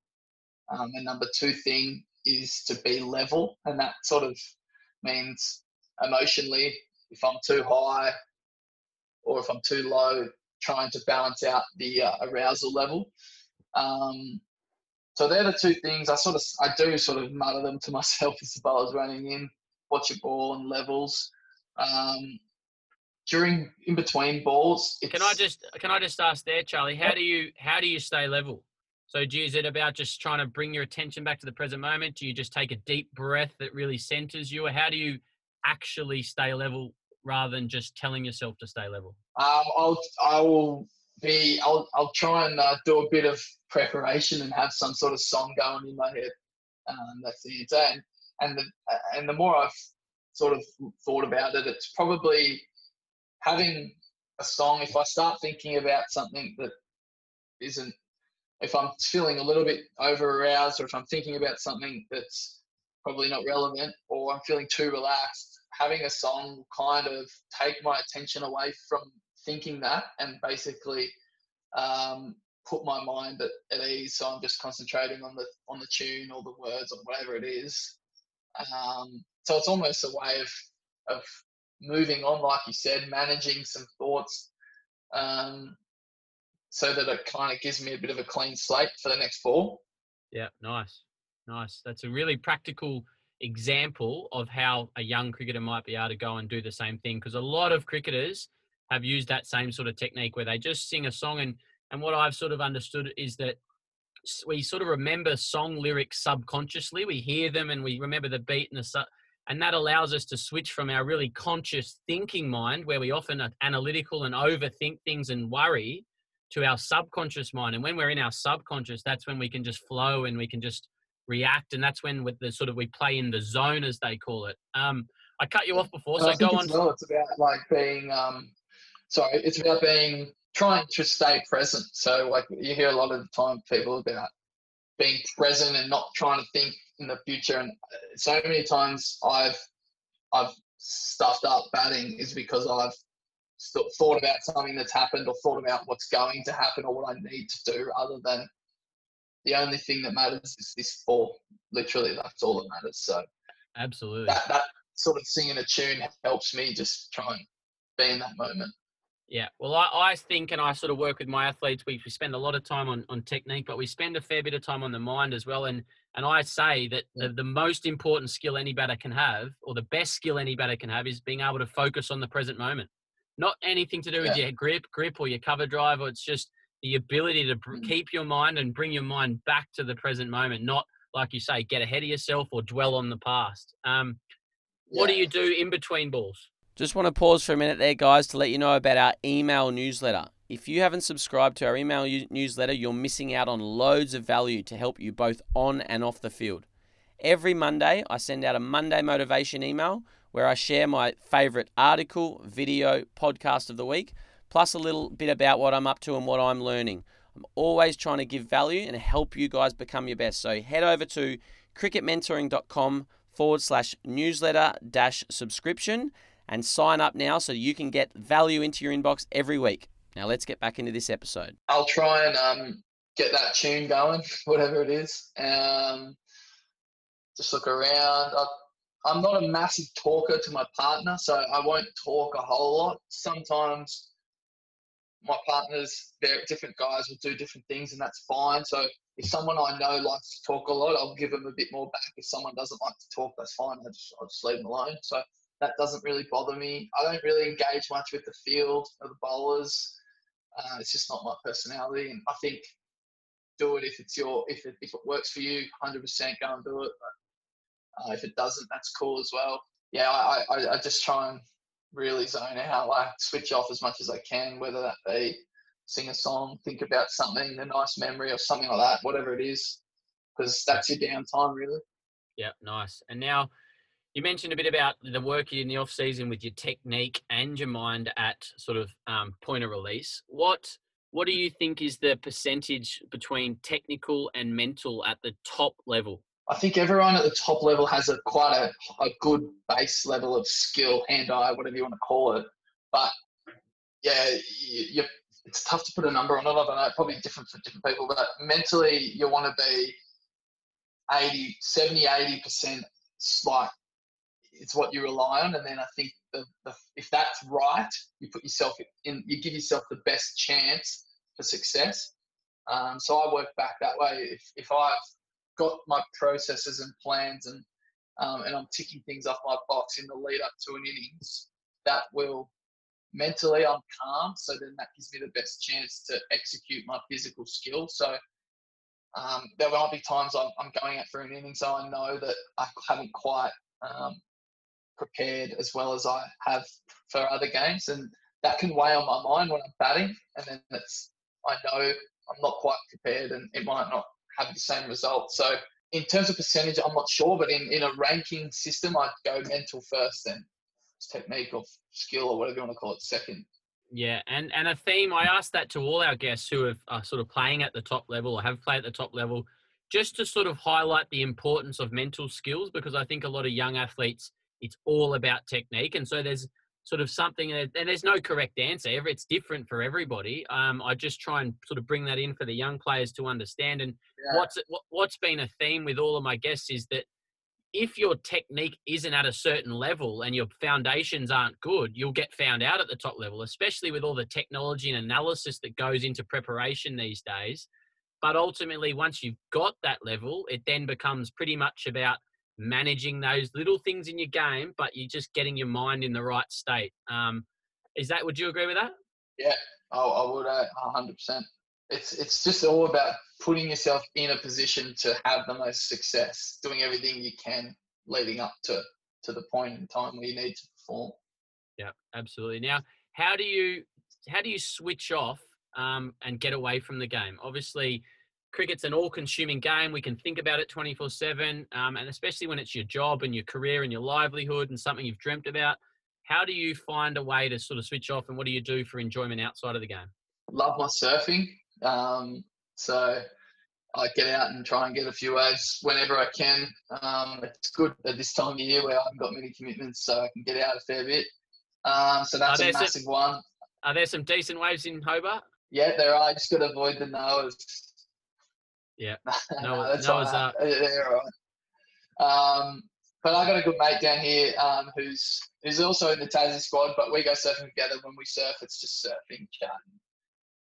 Um, and number two thing is to be level, and that sort of means emotionally, if I'm too high or if I'm too low, trying to balance out the uh, arousal level. Um, so they're the two things I sort of I do sort of mutter them to myself as the bowler's running in, watch your ball and levels. Um, during in between balls, can I just can I just ask there, Charlie? How do you how do you stay level? So, do is it about just trying to bring your attention back to the present moment? Do you just take a deep breath that really centers you, or how do you actually stay level rather than just telling yourself to stay level? Um, I'll I will be I'll I'll try and uh, do a bit of preparation and have some sort of song going in my head. Um, that's the answer. And and the and the more I've sort of thought about it, it's probably having a song. If I start thinking about something that isn't if I'm feeling a little bit over aroused or if I'm thinking about something that's probably not relevant or I'm feeling too relaxed, having a song kind of take my attention away from thinking that and basically um, put my mind at, at, ease. So I'm just concentrating on the on the tune or the words or whatever it is. Um, so it's almost a way of of moving on, like you said, managing some thoughts um, so that it kind of gives me a bit of a clean slate for the next ball. Yeah, nice, nice. That's a really practical example of how a young cricketer might be able to go and do the same thing because a lot of cricketers have used that same sort of technique where they just sing a song and and what I've sort of understood is that we sort of remember song lyrics subconsciously we hear them and we remember the beat and the su- and that allows us to switch from our really conscious thinking mind where we often are analytical and overthink things and worry to our subconscious mind. And when we're in our subconscious, that's when we can just flow and we can just react. And that's when with the sort of we play in the zone, as they call it. Um, I cut you off before, so go on. Well, it's about like being, um, sorry, it's about being trying to stay present. So like you hear a lot of the time people about being present and not trying to think in the future. And uh, so many times I've I've stuffed up batting is because I've thought about something that's happened or thought about what's going to happen or what I need to do rather than the only thing that matters is this ball. Literally, that's all that matters. So, absolutely, that, that sort of singing a tune helps me just try and be in that moment. Yeah, well, I, I think, and I sort of work with my athletes. We, we spend a lot of time on, on technique, but we spend a fair bit of time on the mind as well. And and I say that the, the most important skill any batter can have, or the best skill any batter can have, is being able to focus on the present moment not anything to do with yeah. your grip, grip or your cover drive, or it's just the ability to mm. keep your mind and bring your mind back to the present moment, not like you say, get ahead of yourself or dwell on the past. Um, yeah. What do you do in between balls? Just want to pause for a minute there, guys, to let you know about our email newsletter. If you haven't subscribed to our email newsletter, you're missing out on loads of value to help you both on and off the field. Every Monday, I send out a Monday motivation email where I share my favorite article, video, podcast of the week, plus a little bit about what I'm up to and what I'm learning. I'm always trying to give value and help you guys become your best. So head over to cricketmentoring.com forward slash newsletter dash subscription and sign up now so you can get value into your inbox every week. Now let's get back into this episode. I'll try and um, get that tune going, whatever it is. Um, just look around. I, I'm not a massive talker to my partner, so I won't talk a whole lot. Sometimes my partners, they're different guys will do different things, and that's fine. So if someone I know likes to talk a lot, I'll give them a bit more back. If someone doesn't like to talk, that's fine. I just, I'll just leave them alone. So that doesn't really bother me. I don't really engage much with the field or the bowlers. Uh, it's just not my personality, and I think do it if it's your if it if it works for you, hundred percent go and do it. But uh, if it doesn't, that's cool as well. Yeah, I, I I just try and really zone out, like switch off as much as I can, whether that be sing a song, think about something, a nice memory or something like that, whatever it is, because that's your downtime really. Yeah, nice. And now you mentioned a bit about the work in the off season with your technique and your mind at sort of um, point of release. What what do you think is the percentage between technical and mental at the top level? I think everyone at the top level has a quite a, a good base level of skill, hand eye, whatever you want to call it. But yeah, you, you, it's tough to put a number on it. I don't know, probably different for different people. But mentally, you want to be 80, 70, 80% like it's what you rely on. And then I think the, the, if that's right, you put yourself in, you give yourself the best chance for success. Um, so I work back that way. If, if I've got my processes and plans and um, and I'm ticking things off my box in the lead up to an innings, that will mentally I'm calm. So then that gives me the best chance to execute my physical skill. So um, there might be times I'm, I'm going out for an inning, so I know that I haven't quite um, prepared as well as I have for other games, and that can weigh on my mind when I'm batting. And then it's I know I'm not quite prepared, and it might not have the same result. So in terms of percentage, I'm not sure, but in, in a ranking system, I'd go mental first, then technique or skill or whatever you want to call it second. Yeah, and and a theme I asked that to all our guests who have, are sort of playing at the top level or have played at the top level, just to sort of highlight the importance of mental skills because I think a lot of young athletes it's all about technique, and so there's sort of something and there's no correct answer ever it's different for everybody um, i just try and sort of bring that in for the young players to understand and yeah. what's what's been a theme with all of my guests is that if your technique isn't at a certain level and your foundations aren't good you'll get found out at the top level especially with all the technology and analysis that goes into preparation these days but ultimately once you've got that level it then becomes pretty much about managing those little things in your game, but you're just getting your mind in the right state. Um, is that? Would you agree with that? Yeah, I, I would. Uh, hundred percent. It's it's just all about putting yourself in a position to have the most success, doing everything you can leading up to to the point in time where you need to perform. Yeah, absolutely. Now, how do you how do you switch off um, and get away from the game? Obviously, cricket's an all-consuming game. We can think about it 24/7, um, and especially when it's your job and your career and your livelihood and something you've dreamt about. How do you find a way to sort of switch off, and what do you do for enjoyment outside of the game? Love my surfing, um, so I get out and try and get a few waves whenever I can. Um, it's good at this time of year where I haven't got many commitments, so I can get out a fair bit. Um, so that's a massive some, one. Are there some decent waves in Hobart? Yeah, there are. I just got to avoid the Noahs. Yeah. No, no that's. Yeah. Um, but I got a good mate down here um, who's who's also in the Tassie squad. But we go surfing together. When we surf, it's just surfing, chat,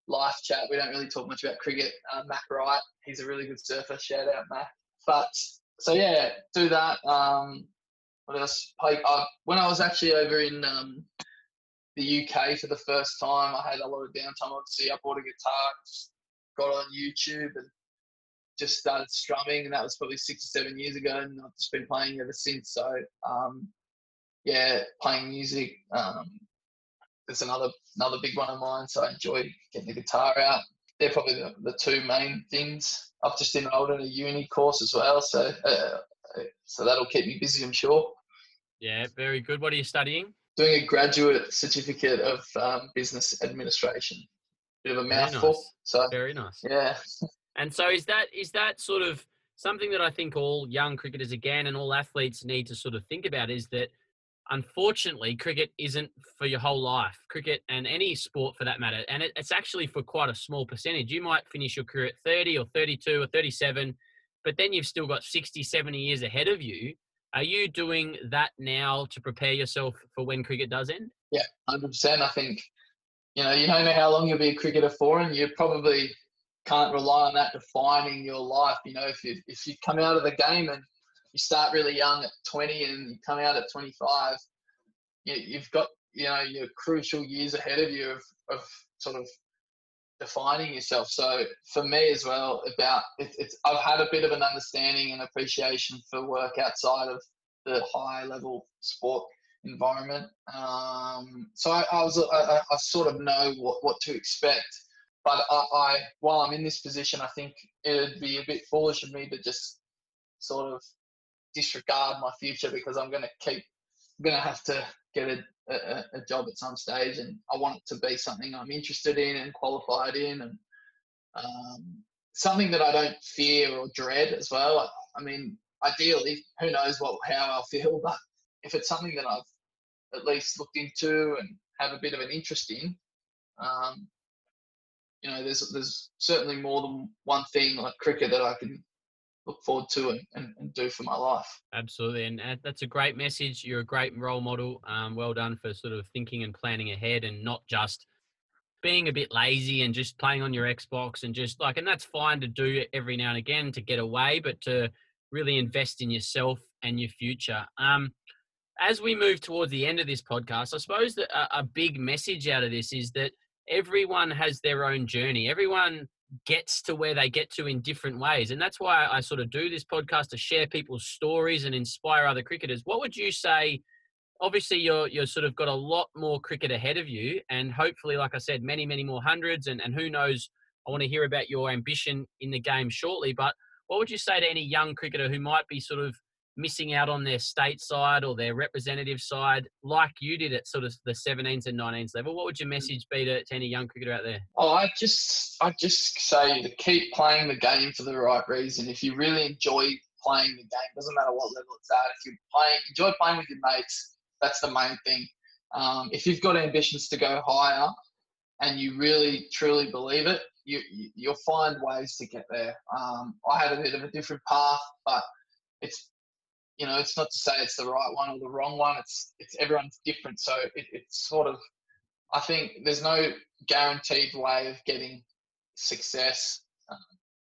life chat. We don't really talk much about cricket. Uh, Mac Wright, he's a really good surfer. Shout out Mac. But so yeah, do that. Um, what else? I, I, when I was actually over in um, the UK for the first time, I had a lot of downtime. Obviously, I bought a guitar, got on YouTube, and just started strumming, and that was probably six or seven years ago, and I've just been playing ever since. So, um, yeah, playing music. Um, it's another another big one of mine. So I enjoy getting the guitar out. They're probably the, the two main things. I've just enrolled in a uni course as well, so uh, so that'll keep me busy, I'm sure. Yeah, very good. What are you studying? Doing a graduate certificate of um, business administration. Bit of a mouthful. Nice. So very nice. Yeah. And so is that is that sort of something that I think all young cricketers again and all athletes need to sort of think about is that unfortunately, cricket isn't for your whole life. Cricket and any sport for that matter. And it, it's actually for quite a small percentage. You might finish your career at 30 or 32 or 37, but then you've still got 60, 70 years ahead of you. Are you doing that now to prepare yourself for when cricket does end? Yeah, 100%. I think, you know, you don't know how long you'll be a cricketer for, and you're probably can't rely on that defining your life. You know, if you, if you come out of the game and you start really young at 20 and you come out at 25, you, have got you know your crucial years ahead of you of, of sort of defining yourself. So for me as well, about it, it's I've had a bit of an understanding and appreciation for work outside of the high level sport environment. Um, so I, I was I, I, sort of know what, what to expect. But I, I, while I'm in this position, I think it'd be a bit foolish of me to just sort of disregard my future because I'm going to keep, I'm going to have to get a, a, a, job at some stage, and I want it to be something I'm interested in and qualified in, and um, something that I don't fear or dread as well. I, I mean, ideally, who knows what how I'll feel, but if it's something that I've at least looked into and have a bit of an interest in, um, you know, there's there's certainly more than one thing like cricket that I can look forward to and, and, and, do for my life. Absolutely. And uh, that's a great message. You're a great role model. Um, well done for sort of thinking and planning ahead and not just being a bit lazy and just playing on your Xbox and just like, and that's fine to do every now and again to get away, but to really invest in yourself and your future. Um, as we move towards the end of this podcast, I suppose that a, a big message out of this is that everyone has their own journey. Everyone gets to where they get to in different ways. And that's why I sort of do this podcast to share people's stories and inspire other cricketers. What would you say? Obviously, you're you're sort of got a lot more cricket ahead of you, and hopefully, like I said, many many more hundreds. And and who knows? I want to hear about your ambition in the game shortly. But what would you say to any young cricketer who might be sort of missing out on their state side or their representative side, like you did at sort of the 17s and 19s level? What would your message be to, to any young cricketer out there? Oh, I just, I just say to keep playing the game for the right reason. If you really enjoy playing the game, doesn't matter what level it's at. If you play, enjoy playing with your mates, that's the main thing. Um, if you've got ambitions to go higher and you really truly believe it, you, you will find ways to get there. Um, I had a bit of a different path, but it's you know, it's not to say it's the right one or the wrong one. It's it's everyone's different, so it, it's sort of. I think there's no guaranteed way of getting success. Um,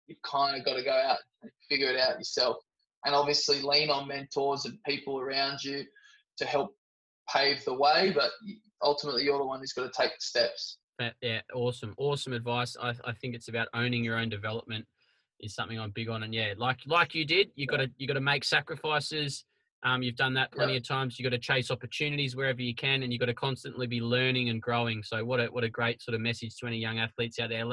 you've kind of got to go out and figure it out yourself, and obviously lean on mentors and people around you to help pave the way. But ultimately, you're the one who's got to take the steps. Yeah, awesome, awesome advice. I, I think it's about owning your own development is something I'm big on. And yeah, like like you did, you got to you got to make sacrifices. Um, you've done that plenty of times. You got to chase opportunities wherever you can, and you got to constantly be learning and growing. So what a what a great sort of message to any young athletes out there.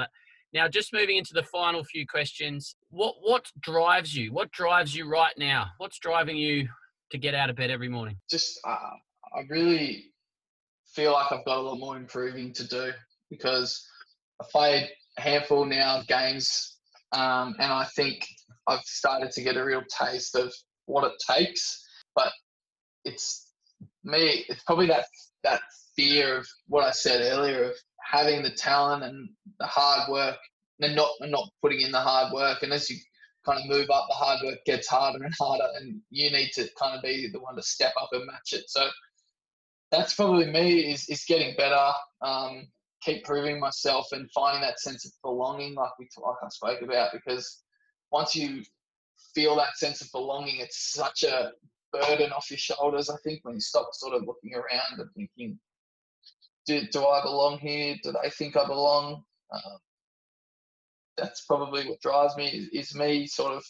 Now, just moving into the final few questions, what what drives you? What drives you right now? What's driving you to get out of bed every morning? Just uh, I really feel like I've got a lot more improving to do because I've played a handful now of games um, and I think I've started to get a real taste of what it takes. But it's me. It's probably that that fear of what I said earlier of having the talent and the hard work, and not and not putting in the hard work. And as you kind of move up, the hard work gets harder and harder, and you need to kind of be the one to step up and match it. So that's probably me is is getting better. Um, keep proving myself and finding that sense of belonging, like we like I spoke about, because once you feel that sense of belonging, it's such a burden off your shoulders. I think when you stop sort of looking around and thinking, do, do I belong here? Do they think I belong? Um, that's probably what drives me is, is, me sort of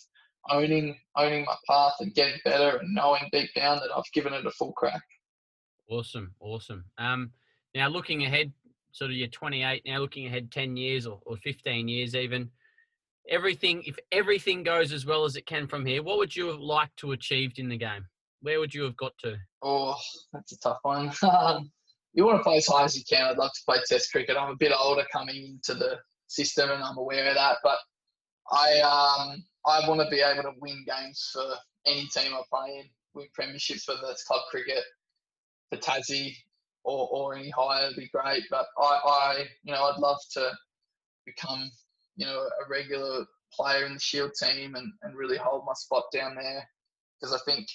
owning owning my path and getting better and knowing deep down that I've given it a full crack. Awesome, awesome. Um, now looking ahead sort of you're 28 now, looking ahead 10 years or, or 15 years even. Everything, if everything goes as well as it can from here, what would you have liked to achieved in the game? Where would you have got to? Oh, that's a tough one. Um, you want to play as high as you can. I'd love to play Test cricket. I'm a bit older coming into the system, and I'm aware of that. But I, um, I want to be able to win games for any team I play in, win premierships, whether that's club cricket, for Tassie or, or any higher would be great. But I, I, you know, I'd love to become, you know, a regular player in the Shield team and, and really hold my spot down there because I think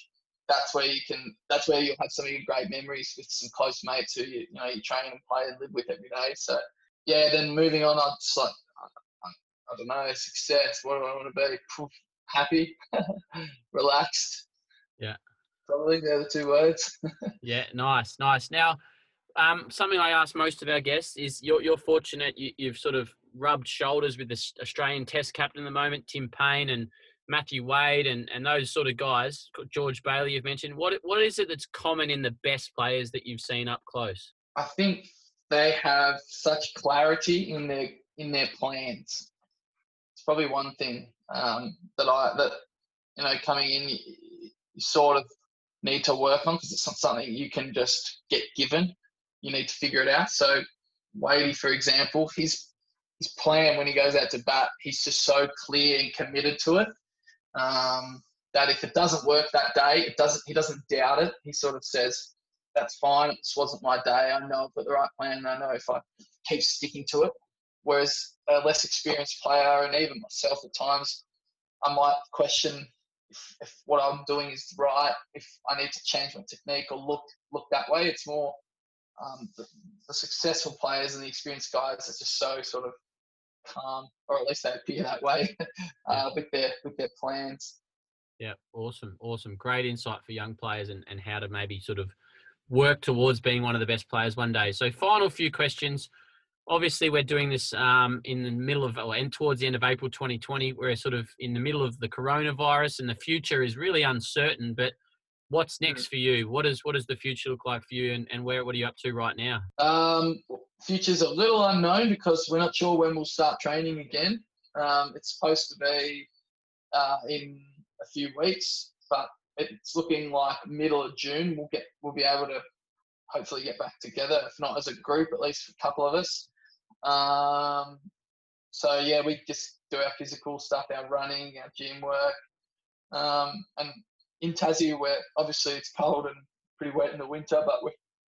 that's where you can that's where you'll have some of your great memories with some close mates who you, you know you train and play and live with every day. So yeah, then moving on, I just like I, I don't know success. What do I want to be? Poof, Happy, relaxed. Yeah, probably the other two words. yeah, nice, nice. Now, um, something I ask most of our guests is you're you're fortunate you, you've sort of rubbed shoulders with the Australian Test captain at the moment, Tim Paine and Matthew Wade and, and those sort of guys, George Bailey you've mentioned, what what is it that's common in the best players that you've seen up close? I think they have such clarity in their in their plans. It's probably one thing um, that I that you know coming in you, you sort of need to work on because it's not something you can just get given. You need to figure it out. So Wadey, for example, his his plan when he goes out to bat, he's just so clear and committed to it um, that if it doesn't work that day, it doesn't. He doesn't doubt it. He sort of says, "That's fine. This wasn't my day. I know I've got the right plan. I know if I keep sticking to it." Whereas a less experienced player, and even myself at times, I might question if, if what I'm doing is right. If I need to change my technique or look look that way. It's more um, the, the, successful players and the experienced guys are just so sort of calm, or at least they appear that way uh, with their with their plans. Yeah, awesome, awesome, great insight for young players and, and how to maybe sort of work towards being one of the best players one day. So, final few questions. Obviously, we're doing this um, in the middle of, or and towards the end of April 2020. We're sort of in the middle of the coronavirus, and the future is really uncertain. But what's next mm. for you? What is what does the future look like for you, and, and where what are you up to right now? Um, future's a little unknown because we're not sure when we'll start training again. Um, it's supposed to be uh, in a few weeks, but it's looking like middle of June we'll get we'll be able to hopefully get back together. If not as a group, at least a couple of us. Um, so yeah, we just do our physical stuff, our running, our gym work, um, and in Tassie, where obviously it's cold and pretty wet in the winter, but we're,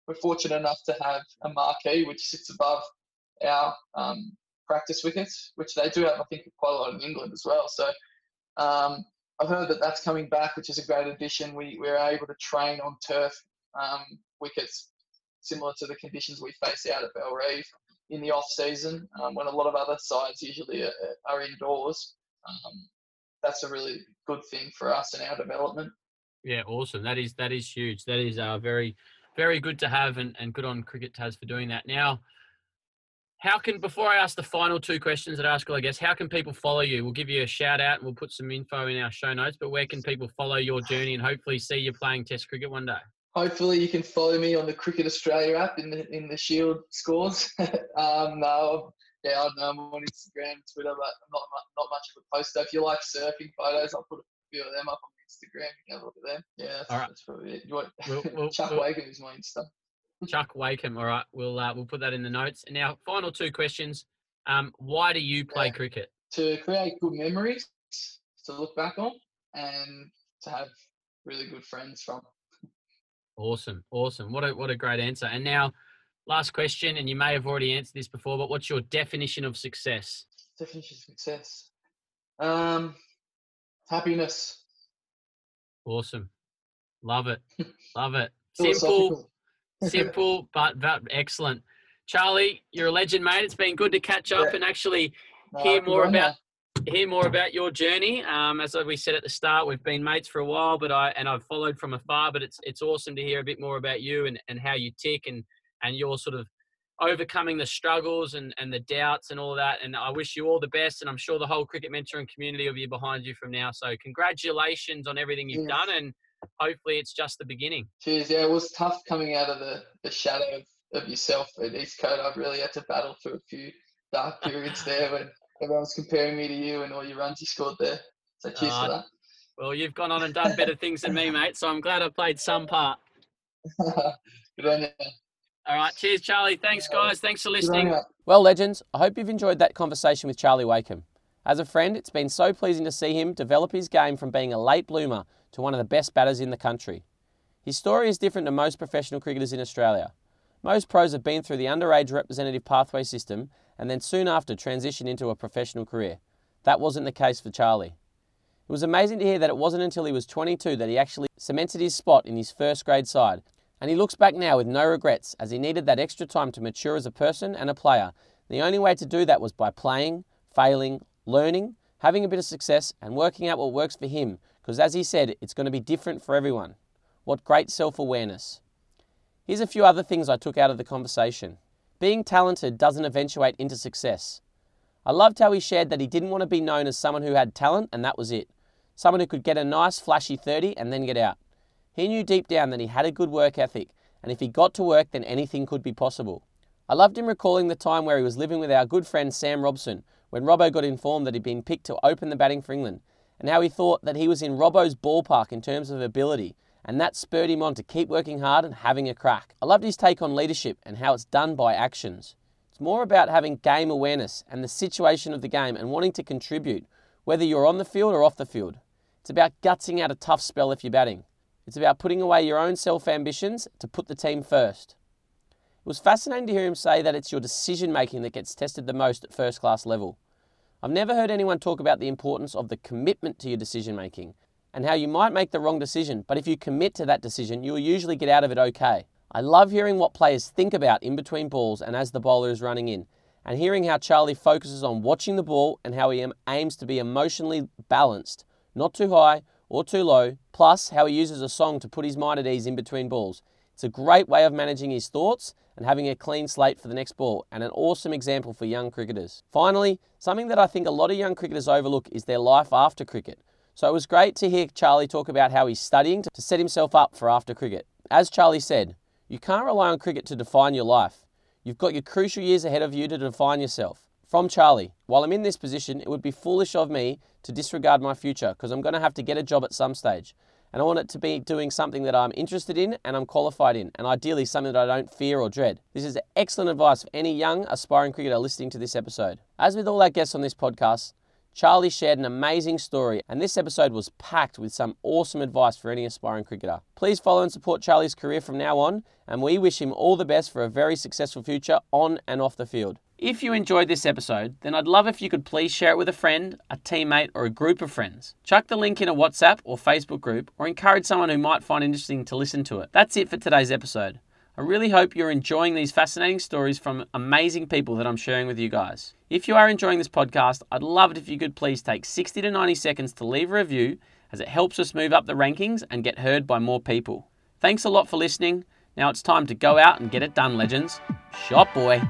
we're fortunate enough to have a marquee which sits above our um, practice wickets, which they do have, I think, quite a lot in England as well. So um, I've heard that that's coming back, which is a great addition. We, we're able to train on turf um, wickets similar to the conditions we face out at Bellerive in the off season um, when a lot of other sides usually are, are indoors. That's a really good thing for us in our development. Yeah, awesome. That is that is huge. That is uh, very very good to have, and, and good on Cricket Tas for doing that. Now, how can before I ask the final two questions that I ask all, I guess, how can people follow you? We'll give you a shout out and we'll put some info in our show notes. But where can people follow your journey and hopefully see you playing Test cricket one day? Hopefully, you can follow me on the Cricket Australia app in the in the Shield scores. um, no, yeah, I am on Instagram, Twitter, but I'm not not much of a poster. If you like surfing photos, I'll put a few of them up on Instagram. You can have a look at them. Yeah, that's, right. that's probably it. You want, we'll, we'll, Chuck we'll, Wakim is my Insta. Chuck Wakim. All right, we'll uh, we'll put that in the notes. And now, final two questions. Um, why do you play yeah. cricket? To create good memories to look back on, and to have really good friends from. Awesome, awesome. What a what a great answer. And now Last question, and you may have already answered this before, but what's your definition of success? Definition of success. Um, happiness. Awesome. Love it. Love it. Simple, simple, but, but excellent. Charlie, you're a legend, mate. It's been good to catch up yeah. and actually hear more about hear more about your journey. Um, as we said at the start, we've been mates for a while, but I and I've followed from afar. But it's it's awesome to hear a bit more about you and, and how you tick and and you're sort of overcoming the struggles and, and the doubts and all that. And I wish you all the best. And I'm sure the whole cricket mentoring community will be behind you from now. So congratulations on everything you've done. And hopefully it's just the beginning. Cheers. Yeah, it was tough coming out of the, the shadow of, of yourself at Eastcote. I've really had to battle through a few dark periods there when everyone's comparing me to you and all your runs you scored there. So cheers uh, for that. Well, you've gone on and done better things than me, mate. So I'm glad I played some part. Good on you. All right. Cheers, Charlie. Thanks, guys. Thanks for listening. Well, legends, I hope you've enjoyed that conversation with Charlie Wakim. As a friend, it's been so pleasing to see him develop his game from being a late bloomer to one of the best batters in the country. His story is different to most professional cricketers in Australia. Most pros have been through the underage representative pathway system and then soon after transition into a professional career. That wasn't the case for Charlie. It was amazing to hear that it wasn't until he was 22 that he actually cemented his spot in his first grade side. And he looks back now with no regrets as he needed that extra time to mature as a person and a player. The only way to do that was by playing, failing, learning, having a bit of success, and working out what works for him. Because as he said, it's going to be different for everyone. What great self awareness. Here's a few other things I took out of the conversation. Being talented doesn't eventuate into success. I loved how he shared that he didn't want to be known as someone who had talent and that was it. Someone who could get a nice flashy 30 and then get out. He knew deep down that he had a good work ethic and if he got to work then anything could be possible. I loved him recalling the time where he was living with our good friend Sam Robson when Robbo got informed that he'd been picked to open the batting for England and how he thought that he was in Robbo's ballpark in terms of ability and that spurred him on to keep working hard and having a crack. I loved his take on leadership and how it's done by actions. It's more about having game awareness and the situation of the game and wanting to contribute, whether you're on the field or off the field. It's about gutsing out a tough spell if you're batting. It's about putting away your own self ambitions to put the team first. It was fascinating to hear him say that it's your decision making that gets tested the most at first class level. I've never heard anyone talk about the importance of the commitment to your decision making and how you might make the wrong decision, but if you commit to that decision, you'll usually get out of it okay. I love hearing what players think about in between balls and as the bowler is running in, and hearing how Charlie focuses on watching the ball and how he aims to be emotionally balanced, not too high or too low, plus how he uses a song to put his mind at ease in between balls. It's a great way of managing his thoughts and having a clean slate for the next ball, and an awesome example for young cricketers. Finally, something that I think a lot of young cricketers overlook is their life after cricket. So it was great to hear Charlie talk about how he's studying to set himself up for after cricket. As Charlie said, you can't rely on cricket to define your life. You've got your crucial years ahead of you to define yourself. From Charlie, while I'm in this position, it would be foolish of me to disregard my future because I'm going to have to get a job at some stage. And I want it to be doing something that I'm interested in and I'm qualified in, and ideally something that I don't fear or dread. This is excellent advice for any young, aspiring cricketer listening to this episode. As with all our guests on this podcast, Charlie shared an amazing story, and this episode was packed with some awesome advice for any aspiring cricketer. Please follow and support Charlie's career from now on, and we wish him all the best for a very successful future on and off the field. If you enjoyed this episode, then I'd love if you could please share it with a friend, a teammate, or a group of friends. Chuck the link in a WhatsApp or Facebook group, or encourage someone who might find interesting to listen to it. That's it for today's episode. I really hope you're enjoying these fascinating stories from amazing people that I'm sharing with you guys. If you are enjoying this podcast, I'd love it if you could please take 60 to 90 seconds to leave a review as it helps us move up the rankings and get heard by more people. Thanks a lot for listening. Now it's time to go out and get it done, legends. Shot boy.